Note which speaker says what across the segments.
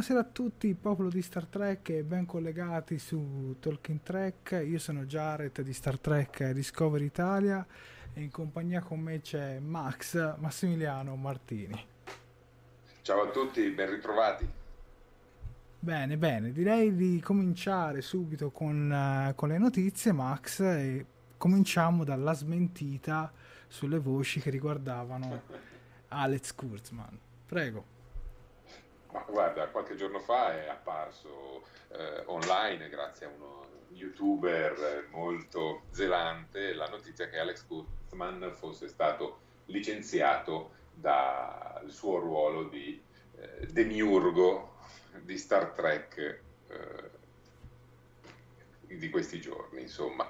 Speaker 1: Buonasera a tutti, popolo di Star Trek e ben collegati su Talking Trek. Io sono Jared di Star Trek Discovery Italia e in compagnia con me c'è Max Massimiliano Martini.
Speaker 2: Ciao a tutti, ben ritrovati.
Speaker 1: Bene, bene, direi di cominciare subito con, uh, con le notizie, Max, e cominciamo dalla smentita sulle voci che riguardavano Alex Kurtzman. Prego.
Speaker 2: Ma guarda, qualche giorno fa è apparso eh, online, grazie a uno youtuber molto zelante, la notizia che Alex Kurtzman fosse stato licenziato dal suo ruolo di eh, demiurgo di Star Trek eh, di questi giorni, insomma.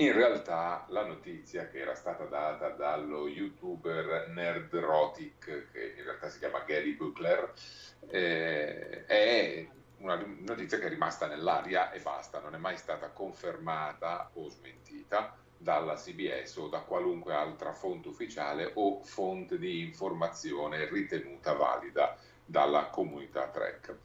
Speaker 2: In realtà la notizia che era stata data dallo youtuber Nerdrotic, che in realtà si chiama Gary Buckler, eh, è una notizia che è rimasta nell'aria e basta, non è mai stata confermata o smentita dalla CBS o da qualunque altra fonte ufficiale o fonte di informazione ritenuta valida dalla comunità Trek.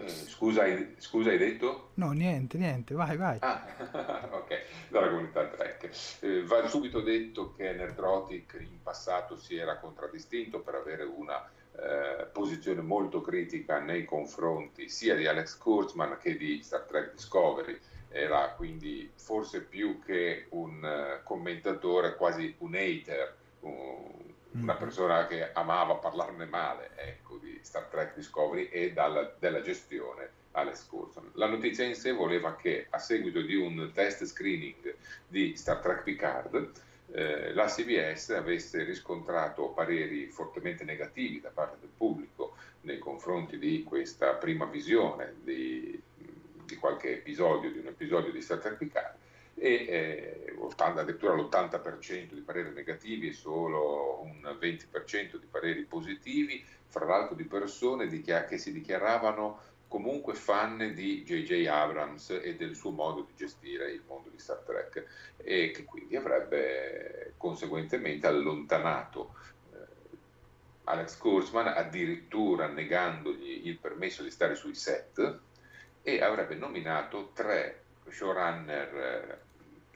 Speaker 2: Eh, scusa, hai, scusa, hai detto?
Speaker 1: No, niente, niente, vai, vai.
Speaker 2: Ah, ok, dalla comunità Trek. Eh, va subito detto che Nerdrotic in passato si era contraddistinto per avere una eh, posizione molto critica nei confronti sia di Alex Kurtzman che di Star Trek Discovery. Era quindi forse più che un uh, commentatore, quasi un hater, un, una persona che amava parlarne male ecco, di Star Trek Discovery e dalla, della gestione Alex Coulson. La notizia in sé voleva che a seguito di un test screening di Star Trek Picard eh, la CBS avesse riscontrato pareri fortemente negativi da parte del pubblico nei confronti di questa prima visione di, di qualche episodio, di un episodio di Star Trek Picard e eh, 80, addirittura l'80% di pareri negativi e solo un 20% di pareri positivi, fra l'altro di persone che si dichiaravano comunque fan di J.J. Abrams e del suo modo di gestire il mondo di Star Trek e che quindi avrebbe conseguentemente allontanato eh, Alex Kurzman addirittura negandogli il permesso di stare sui set e avrebbe nominato tre showrunner eh,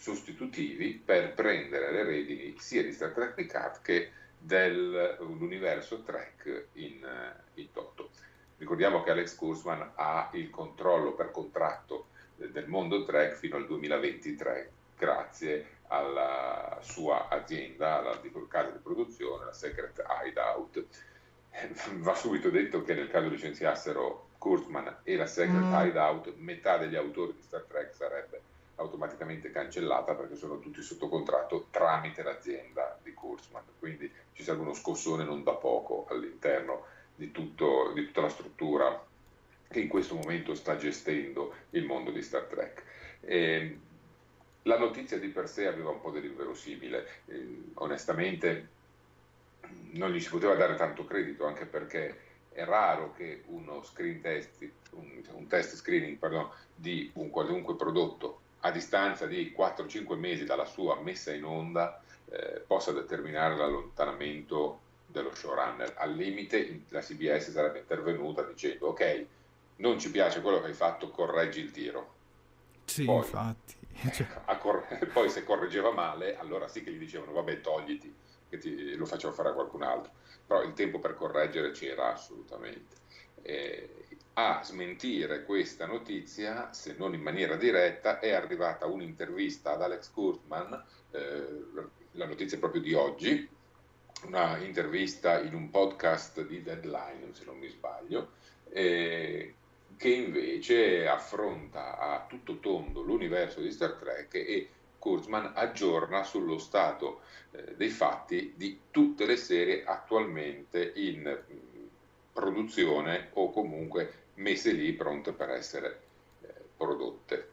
Speaker 2: sostitutivi per prendere le redini sia di Star Trek Picard che dell'universo Trek in, eh, in toto. Ricordiamo che Alex Kurzman ha il controllo per contratto del mondo Trek fino al 2023, grazie alla sua azienda, alla casa di produzione, la Secret Hideout. Va subito detto che nel caso licenziassero Kurzman e la Secret mm. Hideout, metà degli autori di Star Trek sarebbe automaticamente cancellata perché sono tutti sotto contratto tramite l'azienda di Kurzman. Quindi ci serve uno scossone non da poco all'interno di, tutto, di tutta la struttura che in questo momento sta gestendo il mondo di Star Trek. E la notizia di per sé aveva un po' dell'inverosimile, eh, onestamente non gli si poteva dare tanto credito anche perché è raro che uno screen test, un, un test screening pardon, di un qualunque prodotto a distanza di 4-5 mesi dalla sua messa in onda eh, possa determinare l'allontanamento dello showrunner. Al limite la CBS sarebbe intervenuta dicendo ok, non ci piace quello che hai fatto, correggi il tiro.
Speaker 1: Sì, poi, infatti.
Speaker 2: Cioè. Cor- poi se correggeva male, allora sì che gli dicevano vabbè togliti, che ti, lo facciamo fare a qualcun altro. Però il tempo per correggere c'era assolutamente. Eh, a smentire questa notizia, se non in maniera diretta, è arrivata un'intervista ad Alex Kurtman, eh, la notizia proprio di oggi, una intervista in un podcast di Deadline, se non mi sbaglio, eh, che invece affronta a tutto tondo l'universo di Star Trek e Kurzman aggiorna sullo stato eh, dei fatti di tutte le serie attualmente in mh, produzione o comunque messe lì pronte per essere eh, prodotte.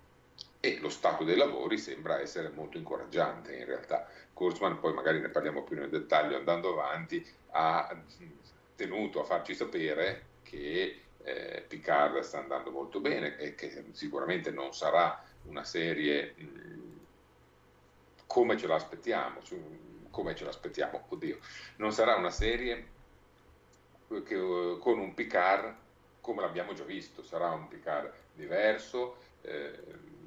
Speaker 2: E lo stato dei lavori sembra essere molto incoraggiante in realtà. Kurzman, poi magari ne parliamo più nel dettaglio andando avanti, ha tenuto a farci sapere che eh, Picard sta andando molto bene e che sicuramente non sarà una serie mh, come ce l'aspettiamo, come ce l'aspettiamo, oddio, non sarà una serie che, con un Picard come l'abbiamo già visto, sarà un Picard diverso, eh,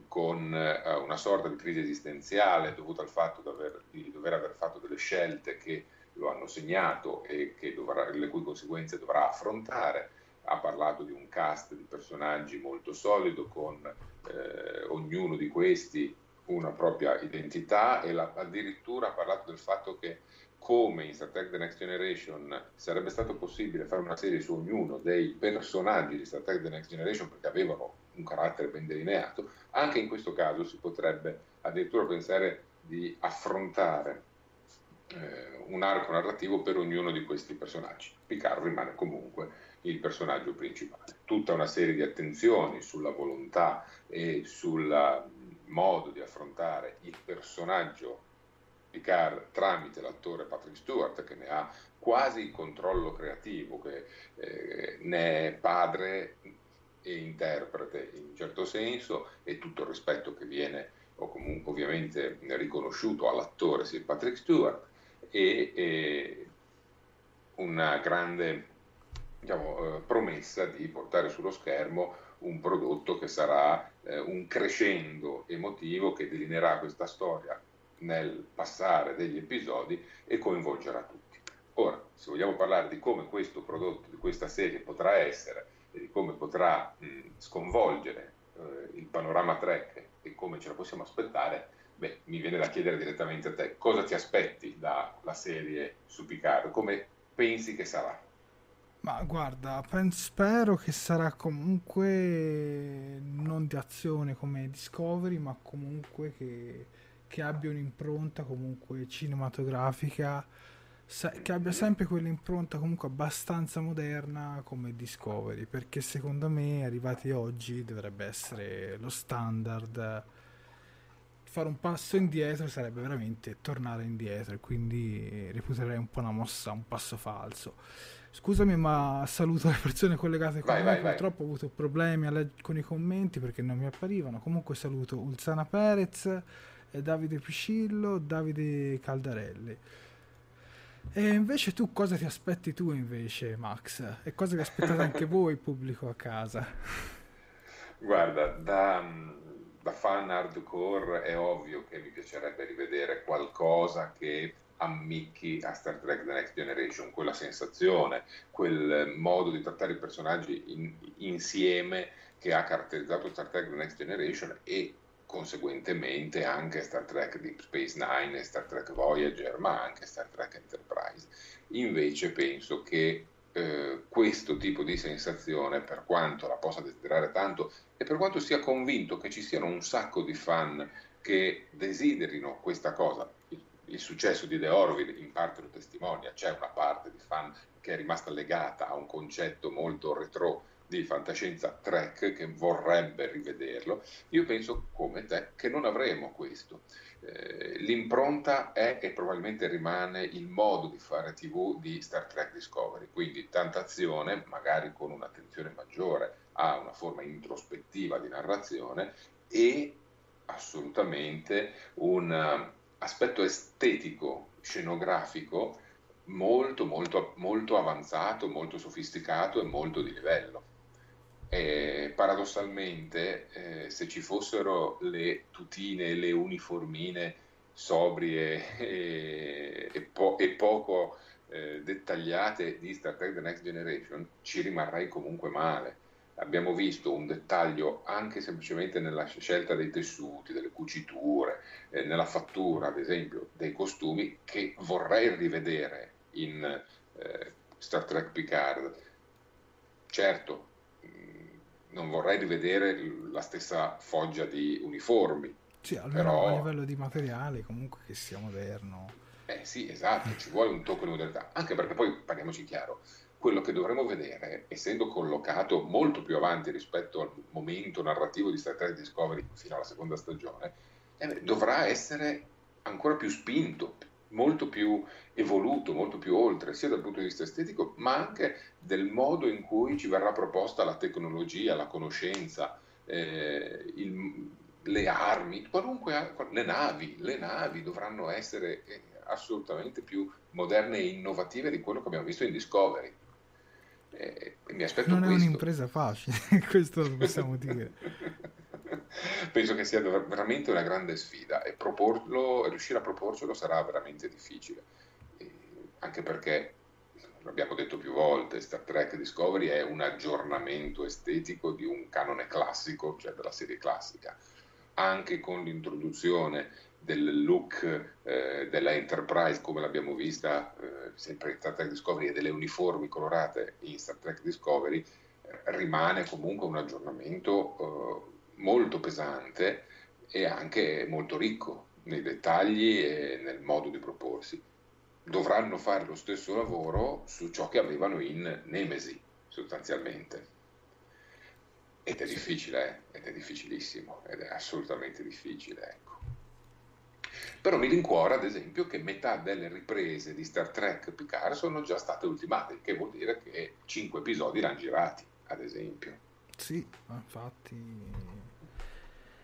Speaker 2: con eh, una sorta di crisi esistenziale dovuta al fatto di, aver, di dover aver fatto delle scelte che lo hanno segnato e dovrà, le cui conseguenze dovrà affrontare. Ha parlato di un cast di personaggi molto solido con eh, ognuno di questi una propria identità e la, addirittura ha parlato del fatto che come in Star Trek The Next Generation sarebbe stato possibile fare una serie su ognuno dei personaggi di Star Trek The Next Generation perché avevano un carattere ben delineato, anche in questo caso si potrebbe addirittura pensare di affrontare eh, un arco narrativo per ognuno di questi personaggi. Picard rimane comunque il personaggio principale. Tutta una serie di attenzioni sulla volontà e sul modo di affrontare il personaggio Picard tramite l'attore Patrick Stewart che ne ha quasi il controllo creativo, che eh, ne è padre e interprete in un certo senso e tutto il rispetto che viene o comunque ovviamente riconosciuto all'attore Sir Patrick Stewart e, e una grande diciamo, eh, promessa di portare sullo schermo un prodotto che sarà eh, un crescendo emotivo che delineerà questa storia nel passare degli episodi e coinvolgerà tutti. Ora, se vogliamo parlare di come questo prodotto, di questa serie potrà essere e di come potrà mh, sconvolgere eh, il panorama track e come ce la possiamo aspettare, beh, mi viene da chiedere direttamente a te cosa ti aspetti dalla serie su Picard, come pensi che sarà?
Speaker 1: Ma guarda, penso, spero che sarà comunque non di azione come Discovery, ma comunque che che abbia un'impronta comunque cinematografica, che abbia sempre quell'impronta comunque abbastanza moderna come Discovery, perché secondo me arrivati oggi dovrebbe essere lo standard fare un passo indietro sarebbe veramente tornare indietro e quindi reputerei un po' una mossa, un passo falso. Scusami, ma saluto le persone collegate con
Speaker 2: vai,
Speaker 1: me.
Speaker 2: Vai,
Speaker 1: Purtroppo
Speaker 2: vai.
Speaker 1: ho avuto problemi con i commenti perché non mi apparivano. Comunque saluto Ulzana Perez, Davide Piscillo, Davide Caldarelli. E invece tu cosa ti aspetti tu invece, Max? E cosa vi aspettate anche voi, pubblico a casa?
Speaker 2: Guarda, da, da fan hardcore è ovvio che mi piacerebbe rivedere qualcosa che ammicchi a Star Trek The Next Generation, quella sensazione, quel modo di trattare i personaggi in, insieme che ha caratterizzato Star Trek The Next Generation e conseguentemente anche Star Trek Deep Space Nine e Star Trek Voyager, ma anche Star Trek Enterprise. Invece penso che eh, questo tipo di sensazione, per quanto la possa desiderare tanto e per quanto sia convinto che ci siano un sacco di fan che desiderino questa cosa, il successo di The Orville in parte lo testimonia, c'è una parte di fan che è rimasta legata a un concetto molto retro di fantascienza Trek che vorrebbe rivederlo, io penso come te che non avremo questo. Eh, l'impronta è e probabilmente rimane il modo di fare TV di Star Trek Discovery, quindi tanta azione, magari con un'attenzione maggiore a una forma introspettiva di narrazione e assolutamente un aspetto estetico, scenografico molto, molto, molto avanzato, molto sofisticato e molto di livello. E paradossalmente, eh, se ci fossero le tutine le uniformine sobrie e, e, po- e poco eh, dettagliate di Star Trek The Next Generation, ci rimarrei comunque male abbiamo visto un dettaglio anche semplicemente nella scelta dei tessuti, delle cuciture, eh, nella fattura, ad esempio, dei costumi, che vorrei rivedere in eh, Star Trek Picard. Certo, non vorrei rivedere la stessa foggia di uniformi.
Speaker 1: Sì, almeno
Speaker 2: però...
Speaker 1: a livello di materiali, comunque che sia moderno.
Speaker 2: Eh sì, esatto, ci vuole un tocco di modernità, anche perché poi, parliamoci chiaro, quello che dovremo vedere, essendo collocato molto più avanti rispetto al momento narrativo di Star Trek Discovery fino alla seconda stagione, eh, dovrà essere ancora più spinto, molto più evoluto, molto più oltre, sia dal punto di vista estetico, ma anche del modo in cui ci verrà proposta la tecnologia, la conoscenza, eh, il, le armi, qualunque, le navi, le navi dovranno essere eh, assolutamente più moderne e innovative di quello che abbiamo visto in Discovery. Eh, mi aspetto
Speaker 1: non
Speaker 2: questo.
Speaker 1: è un'impresa facile, questo lo possiamo dire.
Speaker 2: Penso che sia veramente una grande sfida e proporlo, riuscire a proporcelo sarà veramente difficile, e anche perché, l'abbiamo detto più volte, Star Trek Discovery è un aggiornamento estetico di un canone classico, cioè della serie classica, anche con l'introduzione del look eh, della Enterprise come l'abbiamo vista eh, sempre in Star Trek Discovery e delle uniformi colorate in Star Trek Discovery eh, rimane comunque un aggiornamento molto pesante e anche molto ricco nei dettagli e nel modo di proporsi. Dovranno fare lo stesso lavoro su ciò che avevano in Nemesi, sostanzialmente. Ed è difficile, eh? ed è difficilissimo, ed è assolutamente difficile, ecco. Però mi rincuora, ad esempio, che metà delle riprese di Star Trek Picard sono già state ultimate, che vuol dire che cinque episodi l'hanno girati, ad esempio.
Speaker 1: Sì, infatti...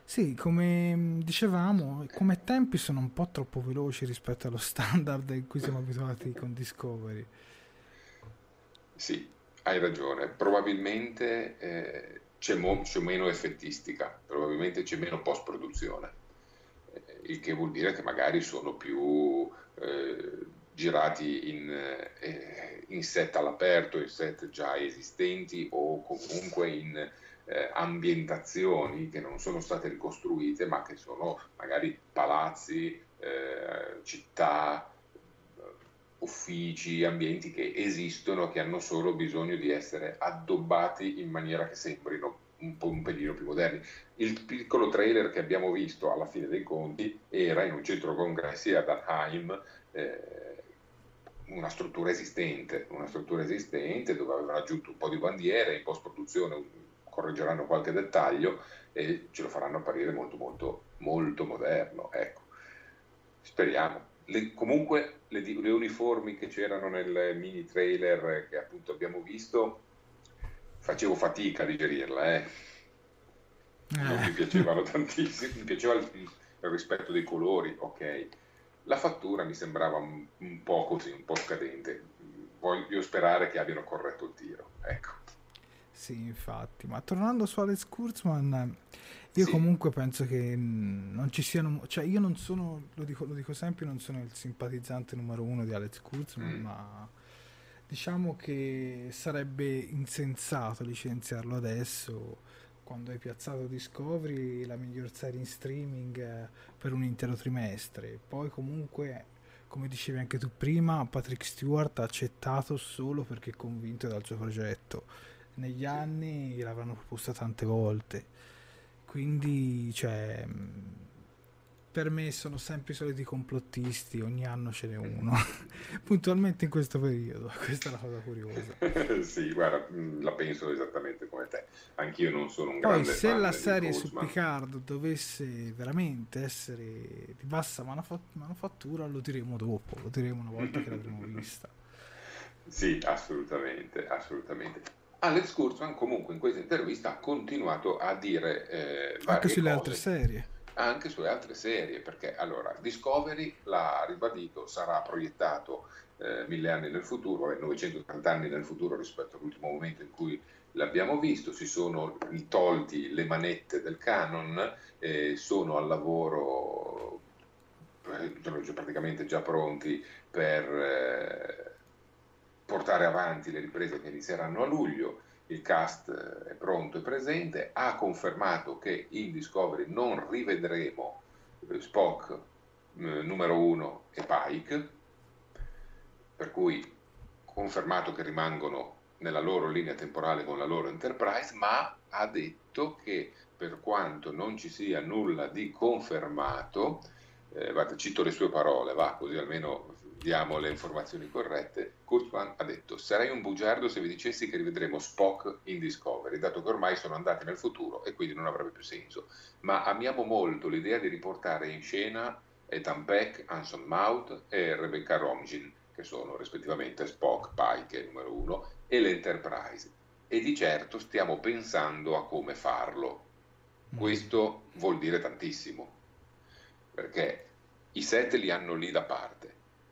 Speaker 1: Sì, come dicevamo, come tempi sono un po' troppo veloci rispetto allo standard in cui siamo abituati con Discovery.
Speaker 2: Sì, hai ragione. Probabilmente eh, c'è, mo- c'è meno effettistica, probabilmente c'è meno post-produzione il che vuol dire che magari sono più eh, girati in, eh, in, set all'aperto, in set già esistenti o comunque in eh, ambientazioni che non sono state ricostruite ma che sono magari palazzi, eh, città, uffici, ambienti che esistono, che hanno solo bisogno di essere addobbati in maniera che sembrino un po' un pelino più moderni. Il piccolo trailer che abbiamo visto alla fine dei conti era in un centro congressi ad Anaheim, eh, una struttura esistente, una struttura esistente dove avevano aggiunto un po' di bandiere, in post produzione correggeranno qualche dettaglio e ce lo faranno apparire molto molto molto moderno, ecco. Speriamo. Le, comunque le, le, uniformi che c'erano nel mini trailer che appunto abbiamo visto, facevo fatica a digerirla, eh. Non mi piacevano tantissimo, mi piaceva il, il, rispetto dei colori, ok. La fattura mi sembrava un, un po' così, un po' scadente. Voglio sperare che abbiano corretto il tiro, ecco.
Speaker 1: Sì, infatti, ma tornando su Alex Kurzman, io sì. comunque penso che non ci siano, cioè io non sono, lo dico, lo dico sempre, non sono il simpatizzante numero uno di Alex Kurzman, mm. ma diciamo che sarebbe insensato licenziarlo adesso quando hai piazzato Discovery la miglior serie in streaming eh, per un intero trimestre. Poi comunque, come dicevi anche tu prima, Patrick Stewart ha accettato solo perché è convinto dal suo progetto negli anni l'avranno proposta tante volte. Quindi, cioè, per me sono sempre i soliti complottisti, ogni anno ce n'è uno, puntualmente in questo periodo, questa è la cosa curiosa.
Speaker 2: sì, guarda, la penso esattamente come te, anch'io non sono un
Speaker 1: Poi,
Speaker 2: grande
Speaker 1: se la serie su Picard dovesse veramente essere di bassa manufattura, lo diremo dopo, lo diremo una volta che l'avremo vista.
Speaker 2: Sì, assolutamente, assolutamente. Alex Kurtzman comunque in questa intervista ha continuato a dire eh,
Speaker 1: anche sulle
Speaker 2: cose,
Speaker 1: altre serie
Speaker 2: anche sulle altre serie perché allora Discovery l'ha ribadito sarà proiettato eh, mille anni nel futuro e 930 anni nel futuro rispetto all'ultimo momento in cui l'abbiamo visto si sono tolti le manette del canon eh, sono al lavoro eh, sono praticamente già pronti per eh, portare avanti le riprese che inizieranno a luglio. Il cast eh, è pronto e presente, ha confermato che in Discovery non rivedremo eh, Spock eh, numero 1 e Pike, per cui confermato che rimangono nella loro linea temporale con la loro Enterprise, ma ha detto che per quanto non ci sia nulla di confermato, eh, guarda, cito le sue parole, va così almeno diamo le informazioni corrette, Kurtzman ha detto sarei un bugiardo se vi dicessi che rivedremo Spock in Discovery, dato che ormai sono andati nel futuro e quindi non avrebbe più senso, ma amiamo molto l'idea di riportare in scena Ethan Peck, Anson Mount e Rebecca Romijn, che sono rispettivamente Spock, Pike, numero uno, e l'Enterprise. E di certo stiamo pensando a come farlo. Mm. Questo vuol dire tantissimo, perché i set li hanno lì da parte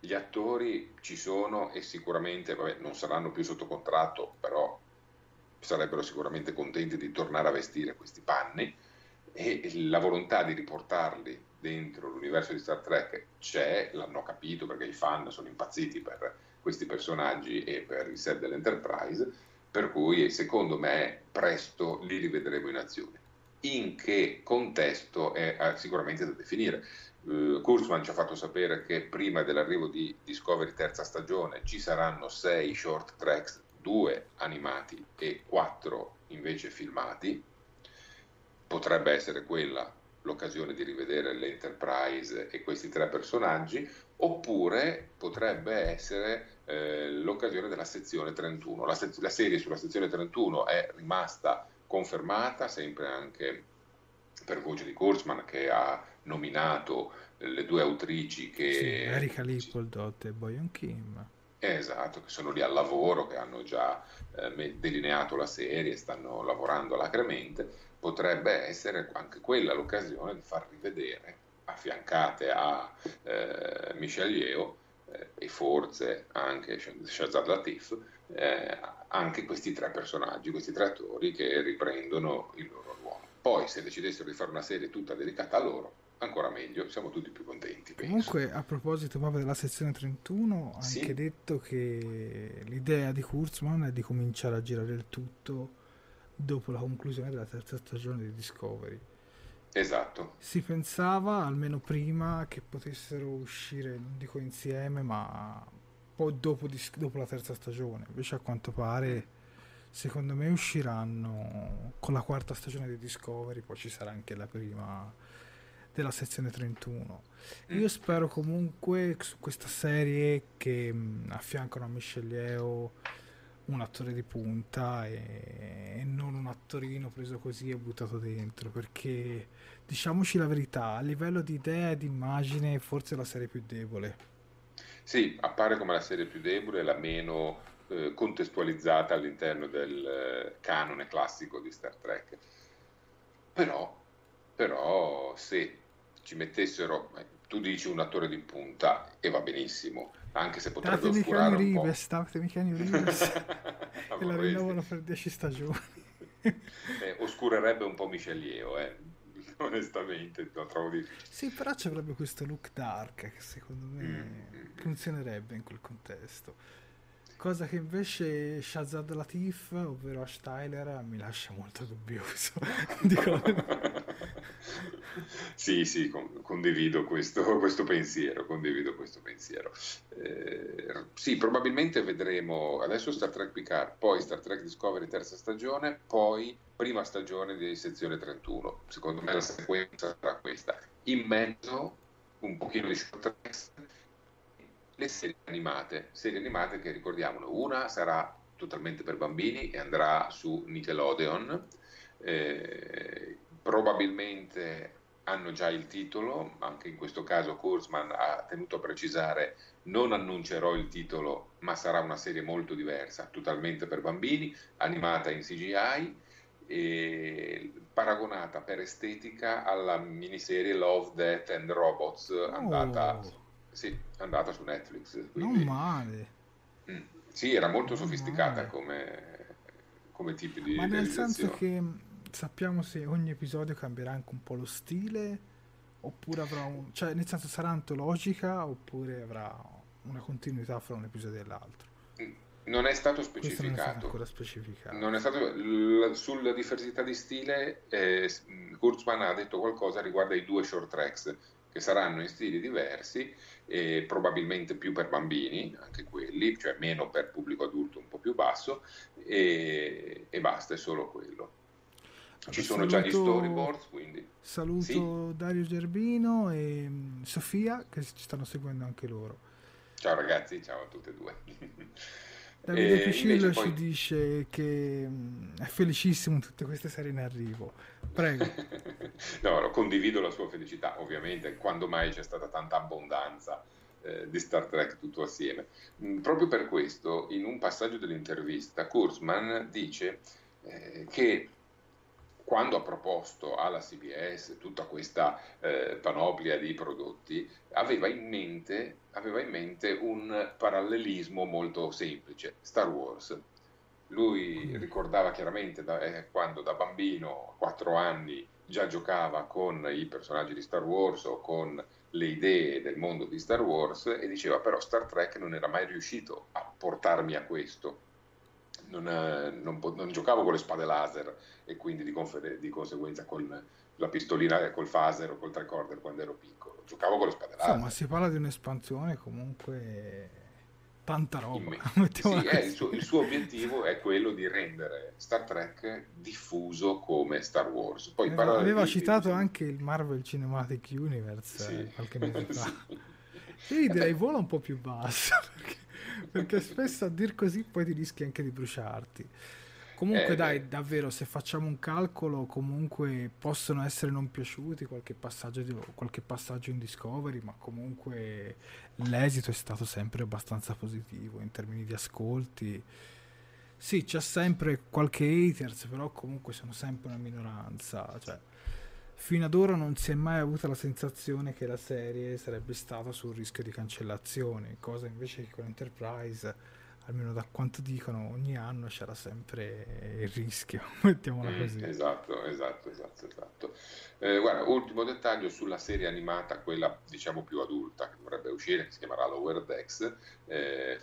Speaker 2: gli attori ci sono e sicuramente vabbè, non saranno più sotto contratto, però sarebbero sicuramente contenti di tornare a vestire questi panni e la volontà di riportarli dentro l'universo di Star Trek c'è, l'hanno capito perché i fan sono impazziti per questi personaggi e per il set dell'Enterprise, per cui secondo me presto li rivedremo in azione. In che contesto è sicuramente da definire Uh, Kurzman ci ha fatto sapere che prima dell'arrivo di Discovery terza stagione ci saranno sei short tracks, due animati e quattro invece filmati. Potrebbe essere quella l'occasione di rivedere l'Enterprise e questi tre personaggi, oppure potrebbe essere eh, l'occasione della sezione 31. La, se- la serie sulla sezione 31 è rimasta confermata, sempre anche per voce di Kurzman che ha nominato le due autrici che...
Speaker 1: Sì, Erika Lippoldot e Boyan Kim.
Speaker 2: Esatto, che sono lì al lavoro, che hanno già eh, delineato la serie, stanno lavorando alacremente, potrebbe essere anche quella l'occasione di far rivedere, affiancate a eh, Michel Yeo eh, e forse anche Shazad Latif, eh, anche questi tre personaggi, questi tre attori che riprendono il loro ruolo. Poi se decidessero di fare una serie tutta dedicata a loro, ancora meglio, siamo tutti più contenti.
Speaker 1: Penso. Comunque, a proposito proprio della sezione 31, ha sì? anche detto che l'idea di Kurzman è di cominciare a girare il tutto dopo la conclusione della terza stagione di Discovery.
Speaker 2: Esatto.
Speaker 1: Si pensava almeno prima che potessero uscire, non dico insieme, ma poi dopo, dopo la terza stagione. Invece, a quanto pare, secondo me usciranno con la quarta stagione di Discovery, poi ci sarà anche la prima della sezione 31. Mm. Io spero comunque su questa serie che mh, affiancano a Michelle Yeo un attore di punta e, e non un attorino preso così e buttato dentro perché diciamoci la verità a livello di idea e di immagine forse è la serie più debole
Speaker 2: sì, appare come la serie più debole, la meno eh, contestualizzata all'interno del eh, canone classico di Star Trek. Però, però se ci mettessero, tu dici un attore di punta e va benissimo, anche se potrebbe datemi oscurare un
Speaker 1: Reeves, po'. Datemi Kenny Reeves e la rinnovano per 10 stagioni.
Speaker 2: eh, oscurerebbe un po' Michelieu, eh onestamente lo trovo difficile.
Speaker 1: Sì, però c'è proprio questo look dark che secondo me mm. funzionerebbe in quel contesto. Cosa che invece Shazad Latif, ovvero Ash Tyler, mi lascia molto dubbioso.
Speaker 2: sì, sì, condivido questo, questo, pensiero, condivido questo pensiero. Eh, sì, probabilmente vedremo adesso Star Trek Picard, poi Star Trek Discovery terza stagione, poi prima stagione di sezione 31. Secondo me la sequenza sarà questa. In mezzo un pochino di short tracks le serie animate, serie animate che ricordiamolo, una sarà totalmente per bambini e andrà su Nickelodeon, eh, probabilmente hanno già il titolo, anche in questo caso Kurzman ha tenuto a precisare non annuncerò il titolo, ma sarà una serie molto diversa, totalmente per bambini, animata in CGI e paragonata per estetica alla miniserie Love, Death and Robots andata oh sì, andata su Netflix.
Speaker 1: Quindi... Non male.
Speaker 2: Mm. Sì, era molto non sofisticata come, come tipo di
Speaker 1: Ma nel senso che sappiamo se ogni episodio cambierà anche un po' lo stile oppure avrà un... cioè nel senso sarà antologica oppure avrà una continuità fra un episodio e l'altro.
Speaker 2: Mm. Non è stato specificato.
Speaker 1: Non è, specificato.
Speaker 2: Non è stato l- sulla diversità di stile. Eh, Kurzman ha detto qualcosa riguardo ai due short tracks che saranno in stili diversi e probabilmente più per bambini, anche quelli, cioè meno per pubblico adulto un po' più basso e, e basta, è solo quello. Ci sono saluto, già gli storyboards, quindi...
Speaker 1: Saluto sì. Dario Gerbino e mm, Sofia che ci stanno seguendo anche loro.
Speaker 2: Ciao ragazzi, ciao a tutte e due.
Speaker 1: Davide Piscillo ci dice che mm, è felicissimo tutte queste serie in arrivo. Prego.
Speaker 2: no, condivido la sua felicità, ovviamente, quando mai c'è stata tanta abbondanza eh, di Star Trek tutto assieme. Mm, proprio per questo, in un passaggio dell'intervista, Kurzman dice eh, che quando ha proposto alla CBS tutta questa eh, panoplia di prodotti, aveva in, mente, aveva in mente un parallelismo molto semplice, Star Wars. Lui ricordava chiaramente da, eh, quando da bambino, a quattro anni, già giocava con i personaggi di Star Wars o con le idee del mondo di Star Wars e diceva però Star Trek non era mai riuscito a portarmi a questo non, eh, non, non, giocavo con le spade laser e quindi di, confer- di conseguenza con la pistolina e col phaser o col tricorder quando ero piccolo. Giocavo con le spade laser.
Speaker 1: Insomma, si parla di un'espansione comunque tanta roba.
Speaker 2: sì, è, il, suo, il, suo, obiettivo è quello di rendere Star Trek diffuso come Star Wars. Poi
Speaker 1: aveva, aveva citato anche il Marvel Cinematic Universe sì. Eh, qualche mese fa. sì. Io direi vola un po' più basso. Perché perché spesso a dir così poi ti rischi anche di bruciarti. Comunque eh, dai, davvero, se facciamo un calcolo, comunque possono essere non piaciuti qualche passaggio, di, qualche passaggio in Discovery, ma comunque l'esito è stato sempre abbastanza positivo in termini di ascolti. Sì, c'è sempre qualche haters, però comunque sono sempre una minoranza. Cioè, Fino ad ora non si è mai avuta la sensazione che la serie sarebbe stata sul rischio di cancellazione, cosa invece che con Enterprise, almeno da quanto dicono, ogni anno c'era sempre il rischio, mettiamola mm, così.
Speaker 2: Esatto, esatto, esatto, esatto. Eh, guarda, ultimo dettaglio sulla serie animata, quella diciamo più adulta che dovrebbe uscire, che si chiamerà Lower Decks, eh,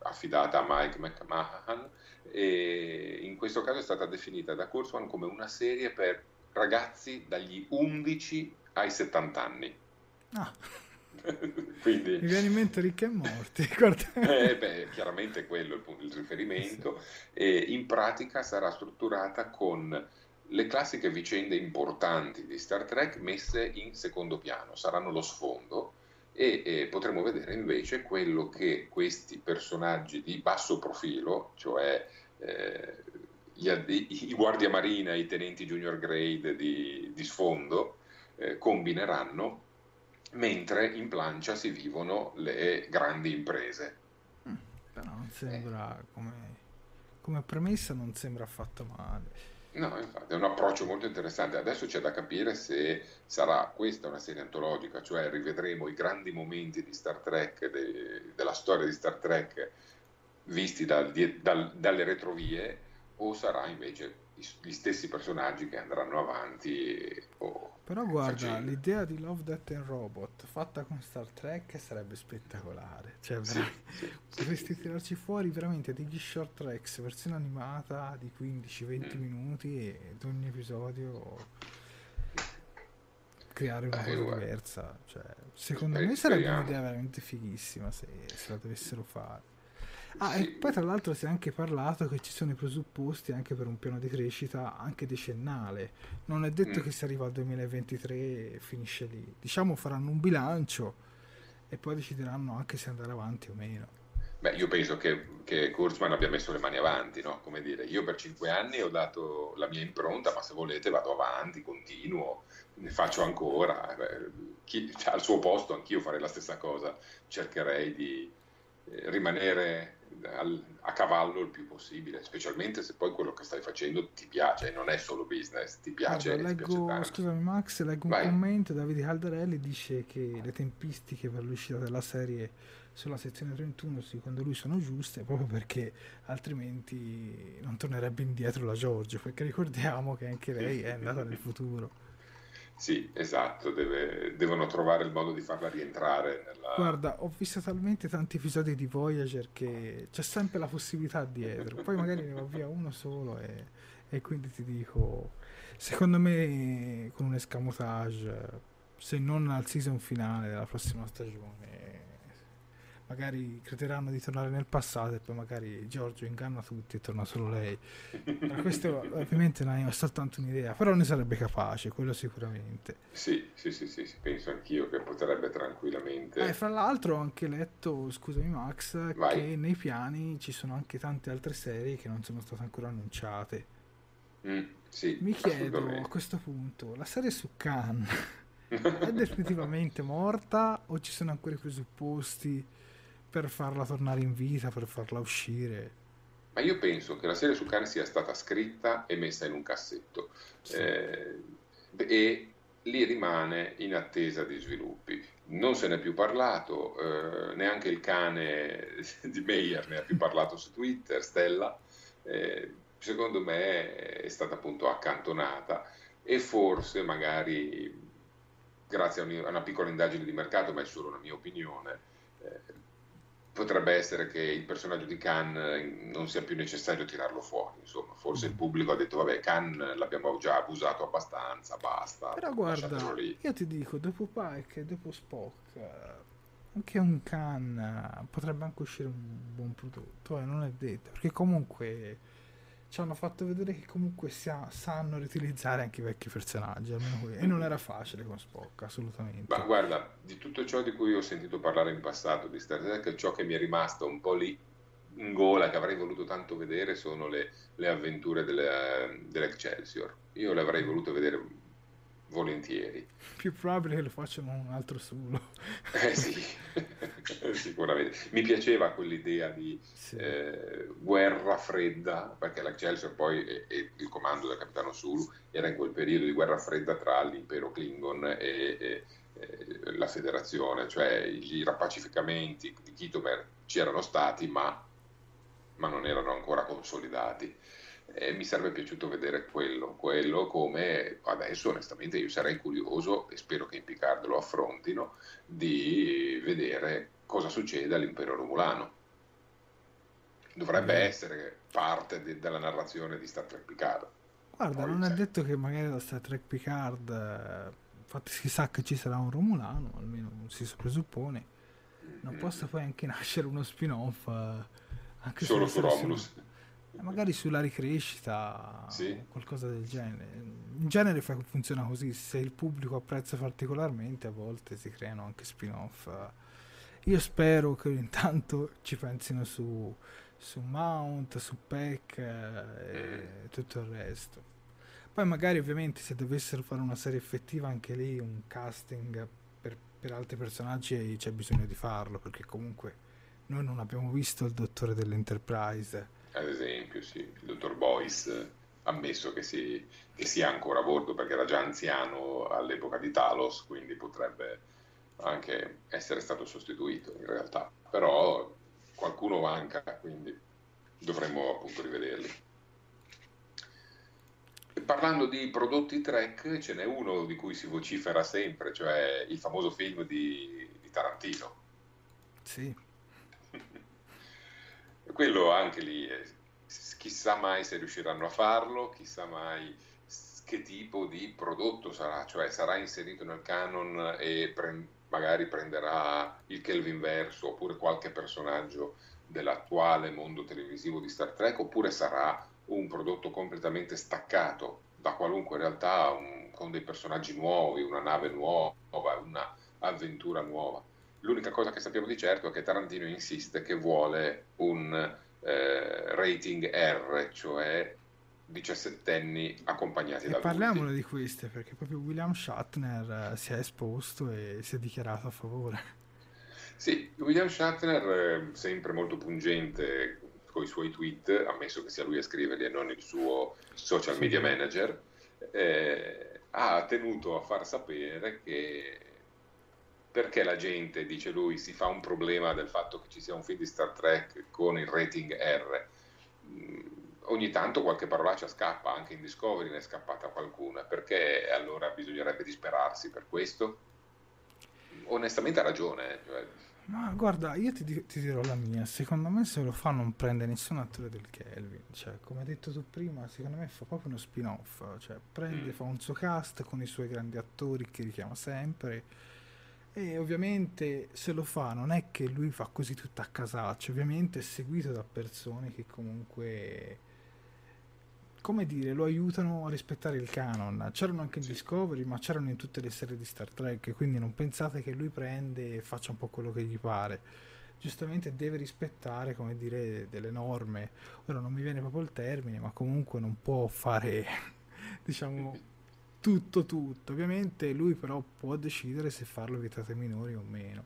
Speaker 2: affidata a Mike McMahon, e in questo caso è stata definita da Kurzman come una serie per ragazzi dagli 11 ai 70 anni.
Speaker 1: Ah. Quindi, Mi viene in mente ricchi e morti. eh,
Speaker 2: beh, chiaramente quello è il, il riferimento. Sì. E in pratica sarà strutturata con le classiche vicende importanti di Star Trek messe in secondo piano, saranno lo sfondo e, e potremo vedere invece quello che questi personaggi di basso profilo, cioè eh, gli, i, i guardia marina, i tenenti junior grade di, di sfondo, eh, combineranno mentre in plancia si vivono le grandi imprese.
Speaker 1: Mm, però non sembra, eh. come, come premessa, non sembra affatto male.
Speaker 2: No, infatti è un approccio molto interessante. Adesso c'è da capire se sarà questa una serie antologica, cioè rivedremo i grandi momenti di Star Trek, de, della storia di Star Trek visti dal, dal, dalle retrovie, o sarà invece gli stessi personaggi che andranno avanti. O
Speaker 1: Però guarda, facendo. l'idea di Love, Death and Robot fatta con Star Trek sarebbe spettacolare. Cioè, sì, sì, potresti sì, tirarci fuori veramente degli short tracks, versione animata di 15-20 mm. minuti e ad ogni episodio creare una eh, cosa diversa. Cioè, secondo me sarebbe un'idea veramente fighissima se, se la dovessero fare. Ah, e poi tra l'altro si è anche parlato che ci sono i presupposti anche per un piano di crescita anche decennale. Non è detto mm. che si arriva al 2023 e finisce lì. Diciamo faranno un bilancio e poi decideranno anche se andare avanti o meno.
Speaker 2: Beh, io penso che, che Kurzman abbia messo le mani avanti, no? Come dire, io per cinque anni ho dato la mia impronta, ma se volete vado avanti, continuo, ne faccio ancora. Chi, cioè, al suo posto anch'io farei la stessa cosa, cercherei di eh, rimanere al, a cavallo il più possibile, specialmente se poi quello che stai facendo ti piace, non è solo business, ti piace.
Speaker 1: Guarda, leggo,
Speaker 2: piace
Speaker 1: scusami Max, leggo Vai. un commento, Davide Caldarelli dice che le tempistiche per l'uscita della serie sulla sezione 31 secondo lui sono giuste proprio perché altrimenti non tornerebbe indietro la Giorgio, perché ricordiamo che anche lei è andata nel futuro.
Speaker 2: Sì, esatto, deve, devono trovare il modo di farla rientrare nella...
Speaker 1: Guarda, ho visto talmente tanti episodi di Voyager che c'è sempre la possibilità dietro, poi magari ne va via uno solo e, e quindi ti dico, secondo me con un escamotage, se non al season finale della prossima stagione, magari crederanno di tornare nel passato e poi magari Giorgio inganna tutti e torna solo lei. Ma questo ovviamente non è soltanto un'idea, però ne sarebbe capace, quello sicuramente.
Speaker 2: Sì, sì, sì, sì, sì penso anch'io che potrebbe tranquillamente.
Speaker 1: Eh, fra l'altro ho anche letto, scusami Max, Vai. che nei piani ci sono anche tante altre serie che non sono state ancora annunciate.
Speaker 2: Mm, sì,
Speaker 1: Mi chiedo a questo punto, la serie su Khan è definitivamente morta o ci sono ancora i presupposti per farla tornare in vita, per farla uscire.
Speaker 2: Ma io penso che la serie su Khan sia stata scritta e messa in un cassetto sì. eh, e lì rimane in attesa di sviluppi. Non se n'è più parlato, eh, neanche il cane di Meyer ne ha più parlato su Twitter, Stella. Eh, secondo me è stata appunto accantonata e forse magari grazie a una piccola indagine di mercato, ma è solo una mia opinione, eh, potrebbe essere che il personaggio di Khan eh, non sia più necessario tirarlo fuori, insomma, forse il mm. pubblico ha detto vabbè Khan l'abbiamo già abusato abbastanza, basta.
Speaker 1: Però guarda, io ti dico, dopo Pike e dopo Spock, eh, anche un Khan eh, potrebbe anche uscire un buon prodotto, eh, non è detto, perché comunque ci hanno fatto vedere che comunque sia, sanno riutilizzare anche i vecchi personaggi, almeno qui. E non era facile con Spock, assolutamente.
Speaker 2: Ma guarda, di tutto ciò di cui ho sentito parlare in passato di Star Trek, ciò che mi è rimasto un po' lì in gola, che avrei voluto tanto vedere, sono le, le avventure delle, dell'Excelsior. Io le avrei volute vedere volentieri.
Speaker 1: Più probabile che lo facciano un altro solo.
Speaker 2: Eh sì, sicuramente. Mi piaceva quell'idea di sì. eh, guerra fredda, perché l'Excelsior poi e, e, il comando del capitano Sulu era in quel periodo di guerra fredda tra l'impero Klingon e, e, e la federazione, cioè i rappacificamenti di Kitomer c'erano stati ma, ma non erano ancora consolidati eh, mi sarebbe piaciuto vedere quello, quello come adesso onestamente io sarei curioso e spero che in Picard lo affrontino di vedere cosa succede all'impero romulano. Dovrebbe mm. essere parte de- della narrazione di Star Trek Picard.
Speaker 1: Guarda, Poi, non è detto che magari da Star Trek Picard, eh, infatti si sa che ci sarà un romulano, almeno si presuppone, non mm. possa poi anche nascere uno spin-off. Eh,
Speaker 2: anche Solo su Romulus.
Speaker 1: Magari sulla ricrescita
Speaker 2: sì.
Speaker 1: qualcosa del genere. In genere funziona così, se il pubblico apprezza particolarmente a volte si creano anche spin-off. Io spero che intanto ci pensino su, su Mount, su Peck e mm. tutto il resto. Poi magari ovviamente se dovessero fare una serie effettiva anche lì, un casting per, per altri personaggi c'è bisogno di farlo, perché comunque noi non abbiamo visto il dottore dell'Enterprise
Speaker 2: ad esempio, sì, il dottor Boyce ammesso che, si, che sia ancora a bordo perché era già anziano all'epoca di Talos, quindi potrebbe anche essere stato sostituito in realtà, però qualcuno manca, quindi dovremmo appunto rivederli. Parlando di prodotti Trek, ce n'è uno di cui si vocifera sempre, cioè il famoso film di, di Tarantino.
Speaker 1: Sì.
Speaker 2: Quello anche lì, eh, chissà mai se riusciranno a farlo, chissà mai che tipo di prodotto sarà, cioè sarà inserito nel canon e pre- magari prenderà il Kelvin verso oppure qualche personaggio dell'attuale mondo televisivo di Star Trek oppure sarà un prodotto completamente staccato da qualunque realtà un, con dei personaggi nuovi, una nave nuova, una avventura nuova. L'unica cosa che sappiamo di certo è che Tarantino insiste che vuole un eh, rating R, cioè 17 anni accompagnati da
Speaker 1: Parliamone di queste perché proprio William Shatner eh, si è esposto e si è dichiarato a favore.
Speaker 2: Sì, William Shatner, eh, sempre molto pungente con i suoi tweet, ammesso che sia lui a scriverli e non il suo social media manager, eh, ha tenuto a far sapere che perché la gente, dice lui, si fa un problema del fatto che ci sia un film di Star Trek con il rating R. Mm, ogni tanto qualche parolaccia scappa, anche in Discovery ne è scappata qualcuna, perché allora bisognerebbe disperarsi per questo? Onestamente ha ragione. Eh, cioè...
Speaker 1: Ma guarda, io ti, ti, dirò la mia, secondo me se lo fa non prende nessun attore del Kelvin, cioè come hai detto tu prima, secondo me fa proprio uno spin-off, cioè prende, mm. fa un suo cast con i suoi grandi attori che richiama sempre e ovviamente se lo fa non è che lui fa così tutto a casaccio, ovviamente è seguito da persone che comunque, come dire, lo aiutano a rispettare il canon. C'erano anche in Discovery, ma c'erano in tutte le serie di Star Trek, quindi non pensate che lui prende e faccia un po' quello che gli pare. Giustamente deve rispettare, come dire, delle norme. Ora non mi viene proprio il termine, ma comunque non può fare, diciamo tutto tutto. Ovviamente lui però può decidere se farlo vietate minori o meno.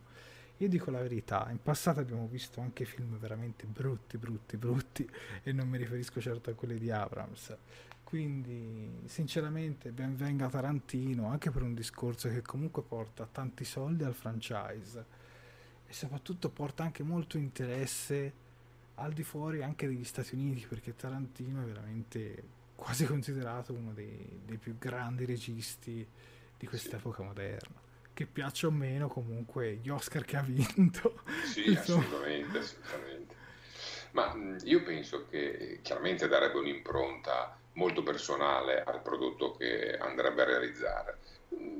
Speaker 1: Io dico la verità, in passato abbiamo visto anche film veramente brutti, brutti, brutti e non mi riferisco certo a quelli di Abrams. Quindi, sinceramente, ben venga Tarantino anche per un discorso che comunque porta tanti soldi al franchise e soprattutto porta anche molto interesse al di fuori anche degli Stati Uniti perché Tarantino è veramente quasi considerato uno dei, dei più grandi registi di quest'epoca moderna. Che piaccia o meno, comunque, gli Oscar che ha vinto.
Speaker 2: Sì, assolutamente, assolutamente. Ma io penso che chiaramente darebbe un'impronta molto personale al prodotto che andrebbe a realizzare.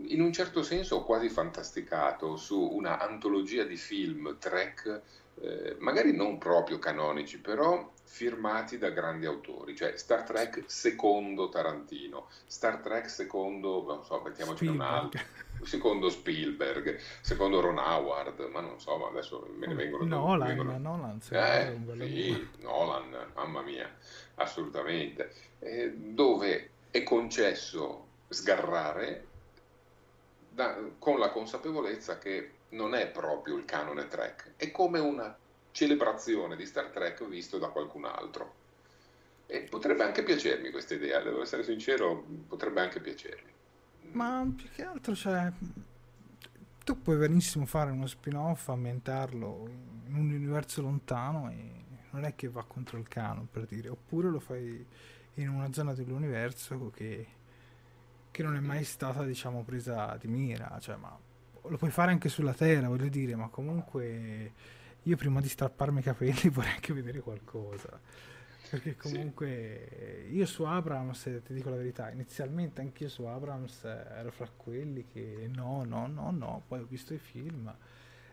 Speaker 2: In un certo senso ho quasi fantasticato su una antologia di film Trek eh, magari non proprio canonici, però firmati da grandi autori, cioè Star Trek secondo Tarantino, Star Trek secondo, non so, mettiamoci un altro, secondo Spielberg, secondo Ron Howard, ma non so, adesso me ne vengono...
Speaker 1: Nolan,
Speaker 2: vengono...
Speaker 1: Nolan,
Speaker 2: eh, sì, Nolan, mamma mia, assolutamente, eh, dove è concesso sgarrare? Da, con la consapevolezza che non è proprio il canone Trek, è come una celebrazione di Star Trek visto da qualcun altro. E potrebbe anche piacermi questa idea, devo essere sincero, potrebbe anche piacermi.
Speaker 1: Ma più che altro, cioè, tu puoi benissimo fare uno spin-off, ambientarlo in un universo lontano e non è che va contro il canon, per dire, oppure lo fai in una zona dell'universo che, che non è mai stata, diciamo, presa di mira, cioè, ma lo puoi fare anche sulla Terra, voglio dire, ma comunque io prima di strapparmi i capelli vorrei anche vedere qualcosa. Perché comunque sì. io su Abrams, ti dico la verità, inizialmente anch'io su Abrams ero fra quelli che no, no, no, no, poi ho visto i film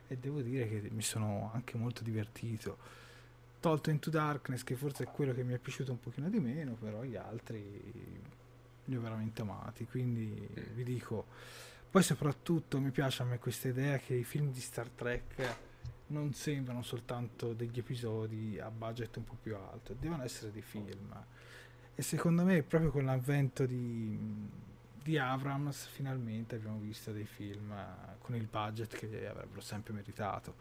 Speaker 1: e devo dire che mi sono anche molto divertito. tolto Into Darkness che forse è quello che mi è piaciuto un pochino di meno però gli altri li ho veramente amati quindi vi dico poi soprattutto mi piace a me questa idea che i film di Star Trek non sembrano soltanto degli episodi a budget un po' più alto devono essere dei film e secondo me proprio con l'avvento di, di Abrams finalmente abbiamo visto dei film con il budget che avrebbero sempre meritato